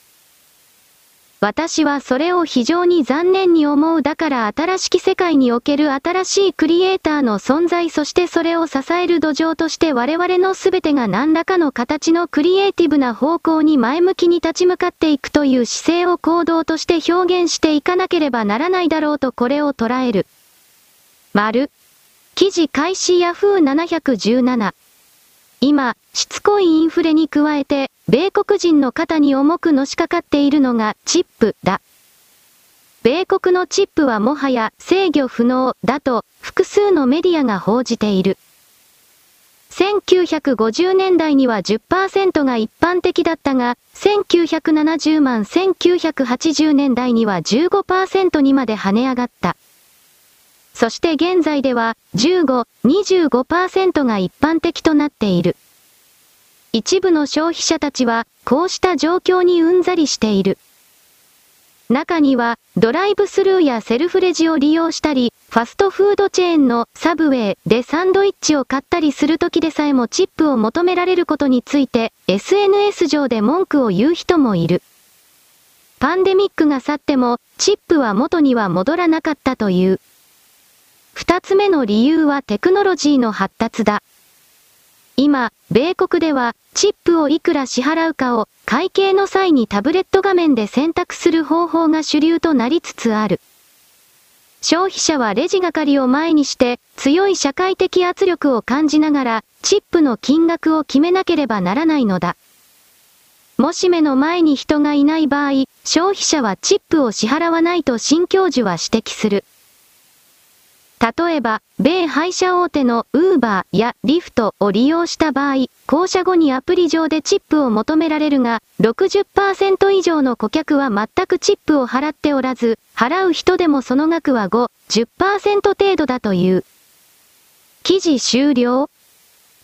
私はそれを非常に残念に思うだから新しき世界における新しいクリエイターの存在そしてそれを支える土壌として我々の全てが何らかの形のクリエイティブな方向に前向きに立ち向かっていくという姿勢を行動として表現していかなければならないだろうとこれを捉える。丸。記事開始ヤフー717。今、しつこいインフレに加えて、米国人の肩に重くのしかかっているのがチップだ。米国のチップはもはや制御不能だと複数のメディアが報じている。1950年代には10%が一般的だったが、1970万1980年代には15%にまで跳ね上がった。そして現在では15、25%が一般的となっている。一部の消費者たちは、こうした状況にうんざりしている。中には、ドライブスルーやセルフレジを利用したり、ファストフードチェーンのサブウェイでサンドイッチを買ったりする時でさえもチップを求められることについて SNS 上で文句を言う人もいる。パンデミックが去ってもチップは元には戻らなかったという。二つ目の理由はテクノロジーの発達だ。今、米国では、チップをいくら支払うかを、会計の際にタブレット画面で選択する方法が主流となりつつある。消費者はレジ係を前にして、強い社会的圧力を感じながら、チップの金額を決めなければならないのだ。もし目の前に人がいない場合、消費者はチップを支払わないと新教授は指摘する。例えば、米配車大手の Uber や Lyft を利用した場合、降車後にアプリ上でチップを求められるが、60%以上の顧客は全くチップを払っておらず、払う人でもその額は5、10%程度だという。記事終了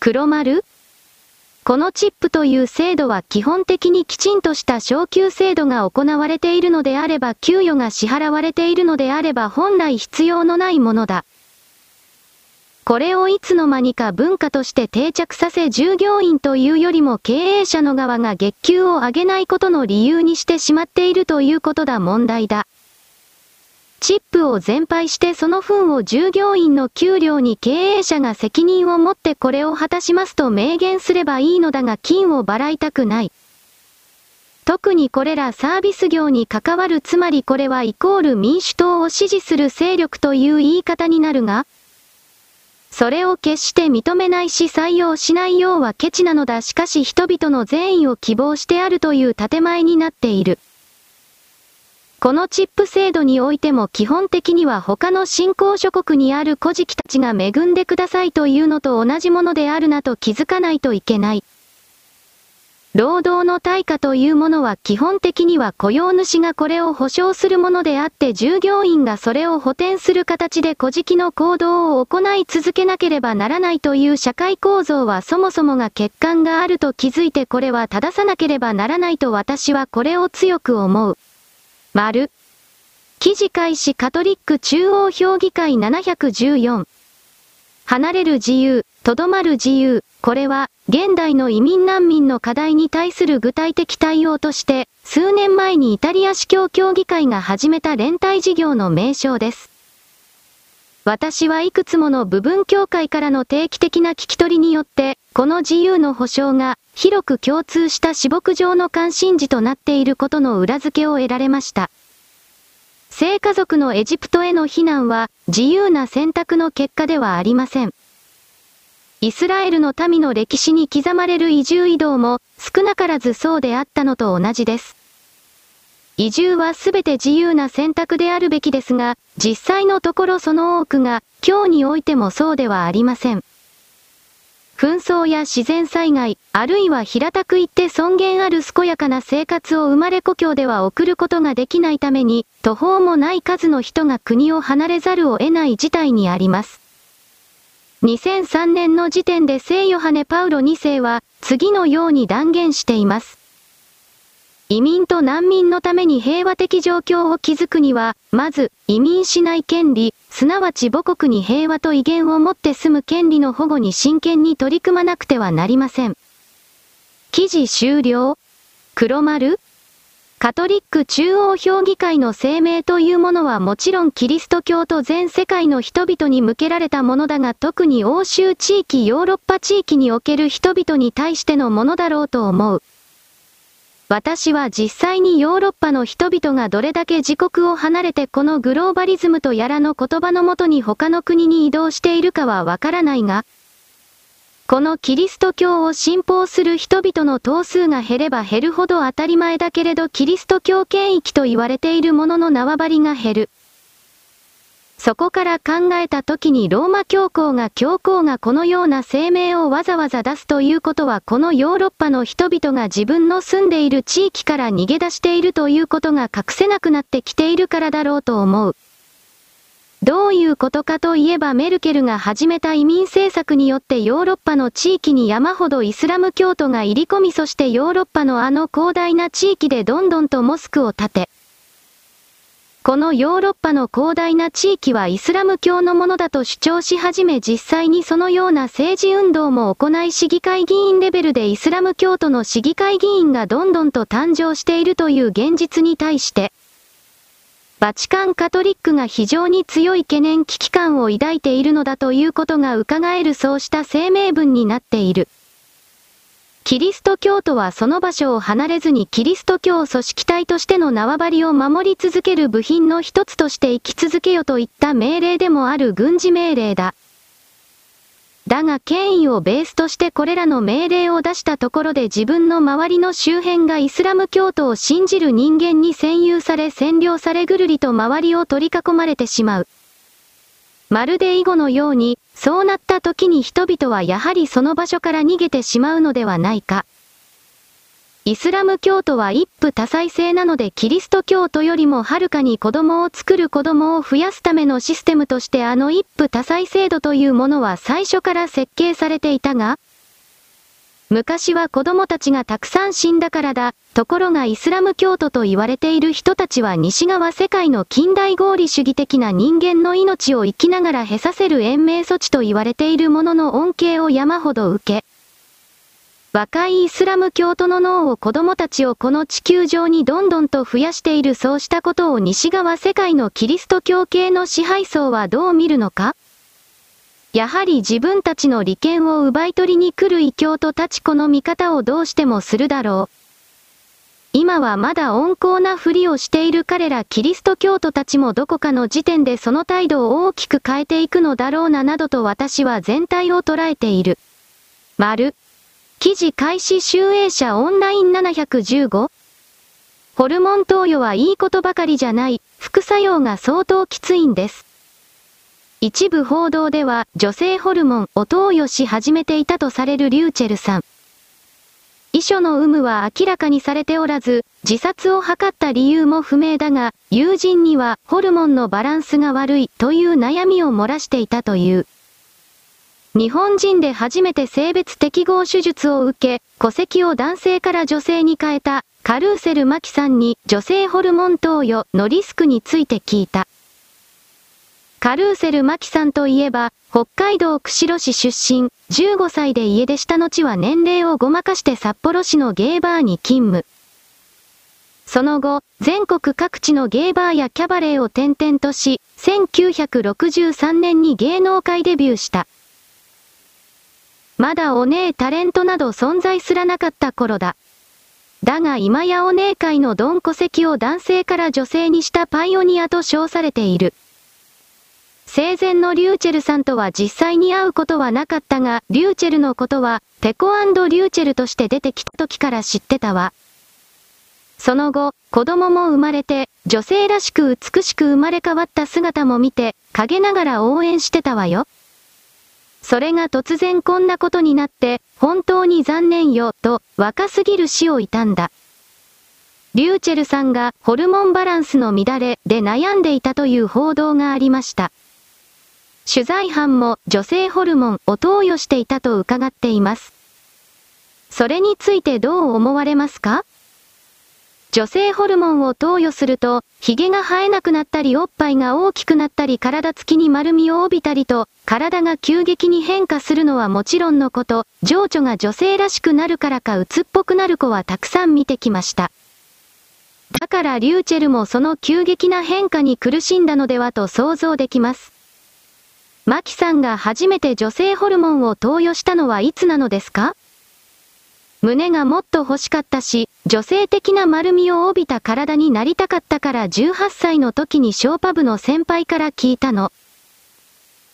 黒丸このチップという制度は基本的にきちんとした昇給制度が行われているのであれば給与が支払われているのであれば本来必要のないものだ。これをいつの間にか文化として定着させ従業員というよりも経営者の側が月給を上げないことの理由にしてしまっているということだ問題だ。チップを全廃してその分を従業員の給料に経営者が責任を持ってこれを果たしますと明言すればいいのだが金を払いたくない。特にこれらサービス業に関わるつまりこれはイコール民主党を支持する勢力という言い方になるが、それを決して認めないし採用しないようはケチなのだしかし人々の善意を希望してあるという建前になっている。このチップ制度においても基本的には他の新興諸国にある古事記たちが恵んでくださいというのと同じものであるなと気づかないといけない。労働の対価というものは基本的には雇用主がこれを保証するものであって従業員がそれを補填する形で古事記の行動を行い続けなければならないという社会構造はそもそもが欠陥があると気づいてこれは正さなければならないと私はこれを強く思う。丸。記事開始カトリック中央評議会714。離れる自由、とどまる自由。これは、現代の移民難民の課題に対する具体的対応として、数年前にイタリア司教協議会が始めた連帯事業の名称です。私はいくつもの部分協会からの定期的な聞き取りによって、この自由の保障が、広く共通した私牧上の関心事となっていることの裏付けを得られました。聖家族のエジプトへの避難は、自由な選択の結果ではありません。イスラエルの民の歴史に刻まれる移住移動も、少なからずそうであったのと同じです。移住はすべて自由な選択であるべきですが、実際のところその多くが、今日においてもそうではありません。紛争や自然災害、あるいは平たく言って尊厳ある健やかな生活を生まれ故郷では送ることができないために、途方もない数の人が国を離れざるを得ない事態にあります。2003年の時点で聖ヨハネ・パウロ2世は、次のように断言しています。移民と難民のために平和的状況を築くには、まず、移民しない権利、すなわち母国に平和と威厳を持って住む権利の保護に真剣に取り組まなくてはなりません。記事終了黒丸カトリック中央評議会の声明というものはもちろんキリスト教と全世界の人々に向けられたものだが特に欧州地域ヨーロッパ地域における人々に対してのものだろうと思う。私は実際にヨーロッパの人々がどれだけ自国を離れてこのグローバリズムとやらの言葉のもとに他の国に移動しているかはわからないが、このキリスト教を信奉する人々の頭数が減れば減るほど当たり前だけれどキリスト教権益と言われているものの縄張りが減る。そこから考えた時にローマ教皇が教皇がこのような声明をわざわざ出すということはこのヨーロッパの人々が自分の住んでいる地域から逃げ出しているということが隠せなくなってきているからだろうと思う。どういうことかといえばメルケルが始めた移民政策によってヨーロッパの地域に山ほどイスラム教徒が入り込みそしてヨーロッパのあの広大な地域でどんどんとモスクを建て、このヨーロッパの広大な地域はイスラム教のものだと主張し始め実際にそのような政治運動も行い市議会議員レベルでイスラム教徒の市議会議員がどんどんと誕生しているという現実に対して、バチカンカトリックが非常に強い懸念危機感を抱いているのだということが伺えるそうした声明文になっている。キリスト教徒はその場所を離れずにキリスト教組織体としての縄張りを守り続ける部品の一つとして生き続けよといった命令でもある軍事命令だ。だが権威をベースとしてこれらの命令を出したところで自分の周りの周辺がイスラム教徒を信じる人間に占有され占領されぐるりと周りを取り囲まれてしまう。まるで囲碁のように、そうなった時に人々はやはりその場所から逃げてしまうのではないか。イスラム教徒は一夫多妻制なのでキリスト教徒よりもはるかに子供を作る子供を増やすためのシステムとしてあの一夫多妻制度というものは最初から設計されていたが、昔は子供たちがたくさん死んだからだ。ところがイスラム教徒と言われている人たちは西側世界の近代合理主義的な人間の命を生きながらへさせる延命措置と言われているものの恩恵を山ほど受け、若いイスラム教徒の脳を子供たちをこの地球上にどんどんと増やしているそうしたことを西側世界のキリスト教系の支配層はどう見るのか？やはり自分たちの利権を奪い取りに来る異教と立ち子の見方をどうしてもするだろう。今はまだ温厚なふりをしている彼らキリスト教徒たちもどこかの時点でその態度を大きく変えていくのだろうななどと私は全体を捉えている。丸。記事開始集英社オンライン715ホルモン投与はいいことばかりじゃない、副作用が相当きついんです。一部報道では女性ホルモンを投与し始めていたとされるリューチェルさん。遺書の有無は明らかにされておらず、自殺を図った理由も不明だが、友人にはホルモンのバランスが悪いという悩みを漏らしていたという。日本人で初めて性別適合手術を受け、戸籍を男性から女性に変えたカルーセル・マキさんに女性ホルモン投与のリスクについて聞いた。カルーセル・マキさんといえば、北海道釧路市出身、15歳で家出した後は年齢をごまかして札幌市のゲーバーに勤務。その後、全国各地のゲーバーやキャバレーを転々とし、1963年に芸能界デビューした。まだお姉タレントなど存在すらなかった頃だ。だが今やお姉界のドン戸籍を男性から女性にしたパイオニアと称されている。生前のリューチェルさんとは実際に会うことはなかったが、リューチェルのことは、ペコリューチェルとして出てきた時から知ってたわ。その後、子供も生まれて、女性らしく美しく生まれ変わった姿も見て、陰ながら応援してたわよ。それが突然こんなことになって、本当に残念よ、と、若すぎる死を悼んだ。リューチェルさんがホルモンバランスの乱れで悩んでいたという報道がありました。取材班も女性ホルモンを投与していたと伺っています。それについてどう思われますか？女性ホルモンを投与すると、髭が生えなくなったりおっぱいが大きくなったり体つきに丸みを帯びたりと、体が急激に変化するのはもちろんのこと、情緒が女性らしくなるからか鬱っぽくなる子はたくさん見てきました。だからリューチェルもその急激な変化に苦しんだのではと想像できます。マキさんが初めて女性ホルモンを投与したのはいつなのですか？胸がもっと欲しかったし、女性的な丸みを帯びた体になりたかったから18歳の時にショーパブの先輩から聞いたの。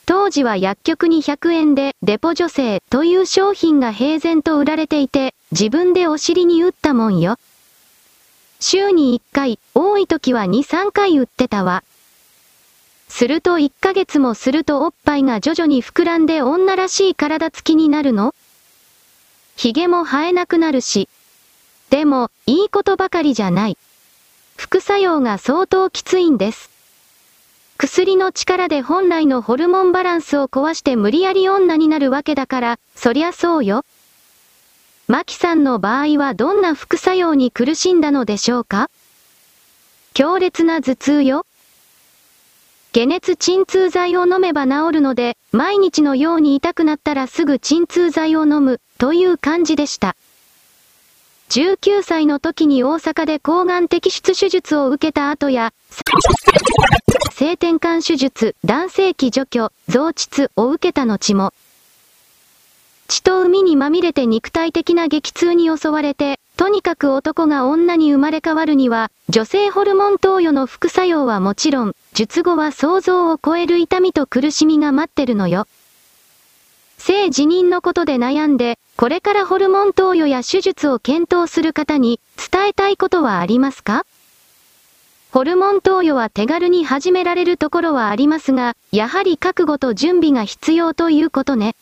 当時は薬局に100円でデポ女性という商品が平然と売られていて、自分でお尻に打ったもんよ。週に1回、多い時は2、3回売ってたわ。すると1ヶ月もするとおっぱいが徐々に膨らんで女らしい体つきになるの？髭も生えなくなるし。でも、いいことばかりじゃない。副作用が相当きついんです。薬の力で本来のホルモンバランスを壊して無理やり女になるわけだから、そりゃそうよ。マキさんの場合はどんな副作用に苦しんだのでしょうか？強烈な頭痛よ。解熱鎮痛剤を飲めば治るので、毎日のように痛くなったらすぐ鎮痛剤を飲む、という感じでした。19歳の時に大阪で抗がん摘出手術を受けた後や、性転換手術、男性器除去、増膣を受けた後も、血と海にまみれて肉体的な激痛に襲われて、とにかく男が女に生まれ変わるには、女性ホルモン投与の副作用はもちろん、術後は想像を超える痛みと苦しみが待ってるのよ。性自認のことで悩んで、これからホルモン投与や手術を検討する方に伝えたいことはありますか？ホルモン投与は手軽に始められるところはありますが、やはり覚悟と準備が必要ということね。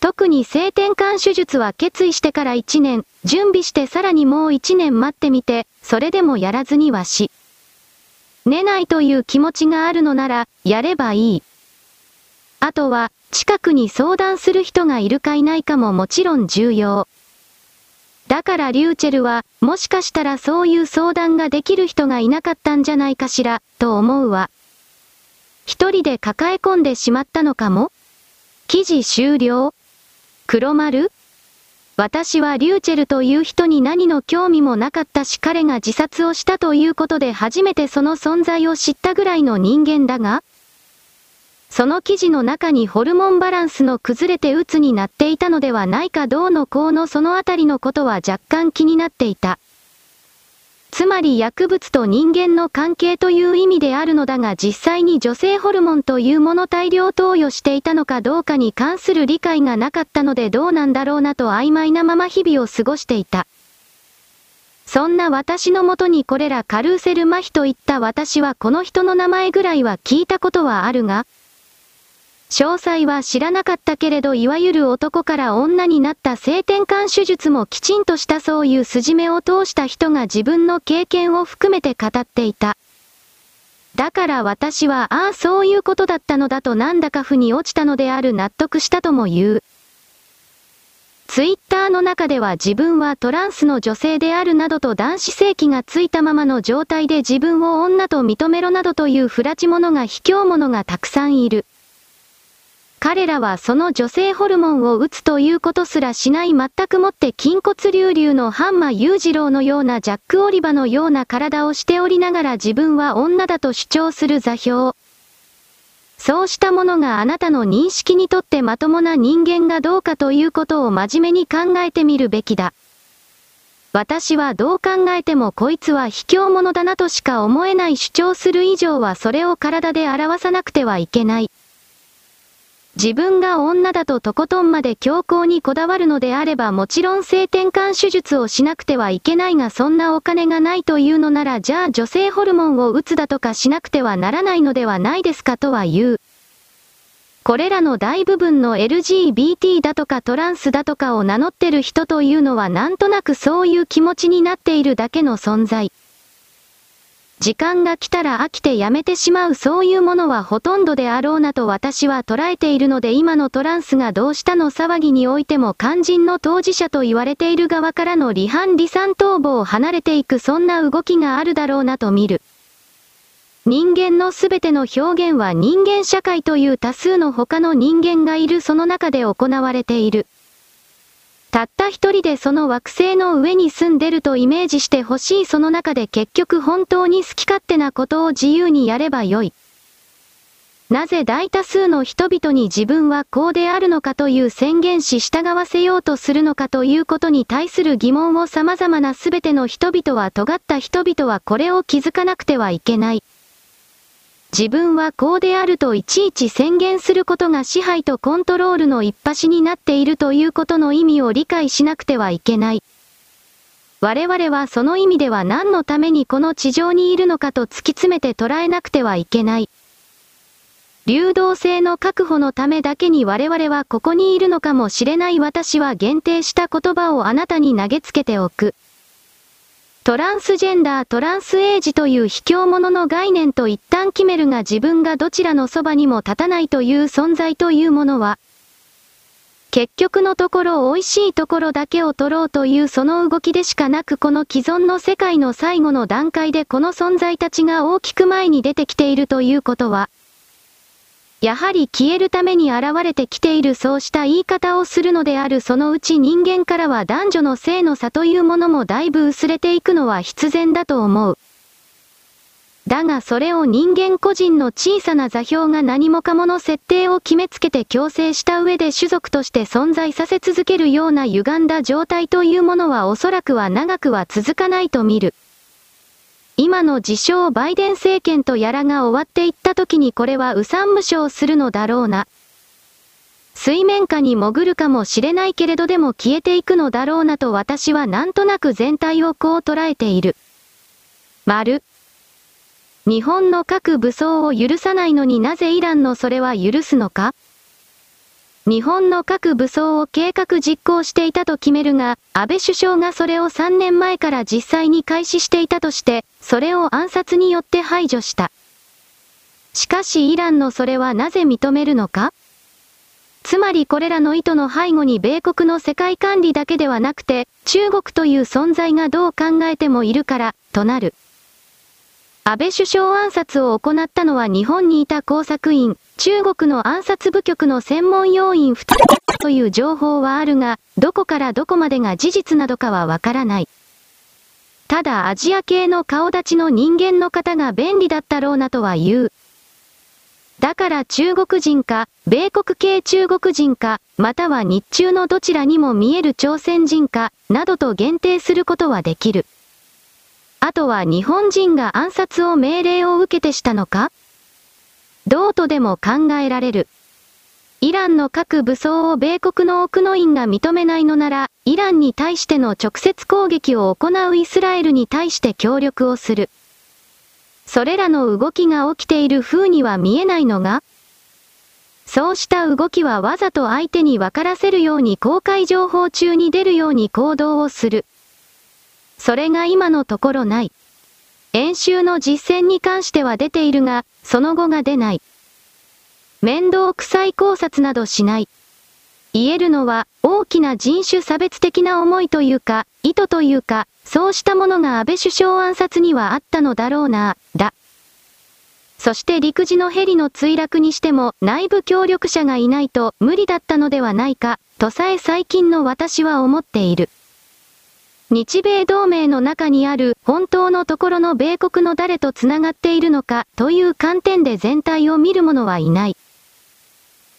特に性転換手術は決意してから1年、準備してさらにもう1年待ってみて、それでもやらずにはし。寝ないという気持ちがあるのなら、やればいい。あとは、近くに相談する人がいるかいないかももちろん重要。だからリューチェルは、もしかしたらそういう相談ができる人がいなかったんじゃないかしら、と思うわ。一人で抱え込んでしまったのかも？記事終了黒丸？私はリューチェルという人に何の興味もなかったし彼が自殺をしたということで初めてその存在を知ったぐらいの人間だがその記事の中にホルモンバランスの崩れて鬱になっていたのではないかどうのこうのそのあたりのことは若干気になっていた。つまり薬物と人間の関係という意味であるのだが実際に女性ホルモンというもの大量投与していたのかどうかに関する理解がなかったのでどうなんだろうなと曖昧なまま日々を過ごしていた。そんな私のもとにこれらカルーセル麻痺といった私はこの人の名前ぐらいは聞いたことはあるが、詳細は知らなかったけれどいわゆる男から女になった性転換手術もきちんとしたそういう筋目を通した人が自分の経験を含めて語っていた。だから私はああそういうことだったのだとなんだか負に落ちたのである納得したとも言う。ツイッターの中では自分はトランスの女性であるなどと男子性器がついたままの状態で自分を女と認めろなどという不ラチ者が卑怯者がたくさんいる。彼らはその女性ホルモンを打つということすらしない全くもって筋骨隆々のハンマ裕次郎のようなジャック・オリバのような体をしておりながら自分は女だと主張する座標。そうしたものがあなたの認識にとってまともな人間がどうかということを真面目に考えてみるべきだ。私はどう考えてもこいつは卑怯者だなとしか思えない主張する以上はそれを体で表さなくてはいけない。自分が女だととことんまで強行にこだわるのであればもちろん性転換手術をしなくてはいけないがそんなお金がないというのならじゃあ女性ホルモンを打つだとかしなくてはならないのではないですかとは言う。これらの大部分の LGBT だとかトランスだとかを名乗ってる人というのはなんとなくそういう気持ちになっているだけの存在。時間が来たら飽きてやめてしまうそういうものはほとんどであろうなと私は捉えているので今のトランスがどうしたの騒ぎにおいても肝心の当事者と言われている側からの離反離散逃亡を離れていくそんな動きがあるだろうなと見る。人間のすべての表現は人間社会という多数の他の人間がいるその中で行われている。たった一人でその惑星の上に住んでるとイメージしてほしいその中で結局本当に好き勝手なことを自由にやればよい。なぜ大多数の人々に自分はこうであるのかという宣言し従わせようとするのかということに対する疑問を様々な全ての人々は尖った人々はこれを気づかなくてはいけない。自分はこうであるといちいち宣言することが支配とコントロールの一端になっているということの意味を理解しなくてはいけない。我々はその意味では何のためにこの地上にいるのかと突き詰めて捉えなくてはいけない。流動性の確保のためだけに我々はここにいるのかもしれない私は限定した言葉をあなたに投げつけておく。トランスジェンダー、トランスエイジという卑怯者の概念と一旦決めるが自分がどちらのそばにも立たないという存在というものは、結局のところ美味しいところだけを取ろうというその動きでしかなくこの既存の世界の最後の段階でこの存在たちが大きく前に出てきているということは、やはり消えるために現れてきているそうした言い方をするのであるそのうち人間からは男女の性の差というものもだいぶ薄れていくのは必然だと思う。だがそれを人間個人の小さな座標が何もかもの設定を決めつけて強制した上で種族として存在させ続けるような歪んだ状態というものはおそらくは長くは続かないと見る。今の自称バイデン政権とやらが終わっていった時にこれはうさん無償するのだろうな。水面下に潜るかもしれないけれどでも消えていくのだろうなと私はなんとなく全体をこう捉えている。丸。日本の各武装を許さないのになぜイランのそれは許すのか日本の各武装を計画実行していたと決めるが、安倍首相がそれを3年前から実際に開始していたとして、それを暗殺によって排除した。しかしイランのそれはなぜ認めるのか？つまりこれらの意図の背後に米国の世界管理だけではなくて、中国という存在がどう考えてもいるから、となる。安倍首相暗殺を行ったのは日本にいた工作員、中国の暗殺部局の専門要員2人という情報はあるが、どこからどこまでが事実などかはわからない。ただアジア系の顔立ちの人間の方が便利だったろうなとは言う。だから中国人か、米国系中国人か、または日中のどちらにも見える朝鮮人か、などと限定することはできる。あとは日本人が暗殺を命令を受けてしたのか？どうとでも考えられる。イランの各武装を米国の奥の院が認めないのなら、イランに対しての直接攻撃を行うイスラエルに対して協力をする。それらの動きが起きている風には見えないのがそうした動きはわざと相手に分からせるように公開情報中に出るように行動をする。それが今のところない。演習の実践に関しては出ているが、その後が出ない。面倒くさい考察などしない。言えるのは、大きな人種差別的な思いというか、意図というか、そうしたものが安倍首相暗殺にはあったのだろうな、だ。そして陸自のヘリの墜落にしても内部協力者がいないと無理だったのではないか、とさえ最近の私は思っている。日米同盟の中にある本当のところの米国の誰と繋がっているのかという観点で全体を見る者はいない。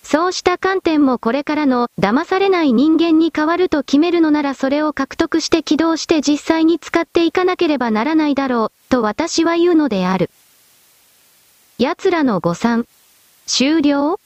そうした観点もこれからの騙されない人間に変わると決めるのならそれを獲得して起動して実際に使っていかなければならないだろう、と私は言うのである。奴らの誤算。終了？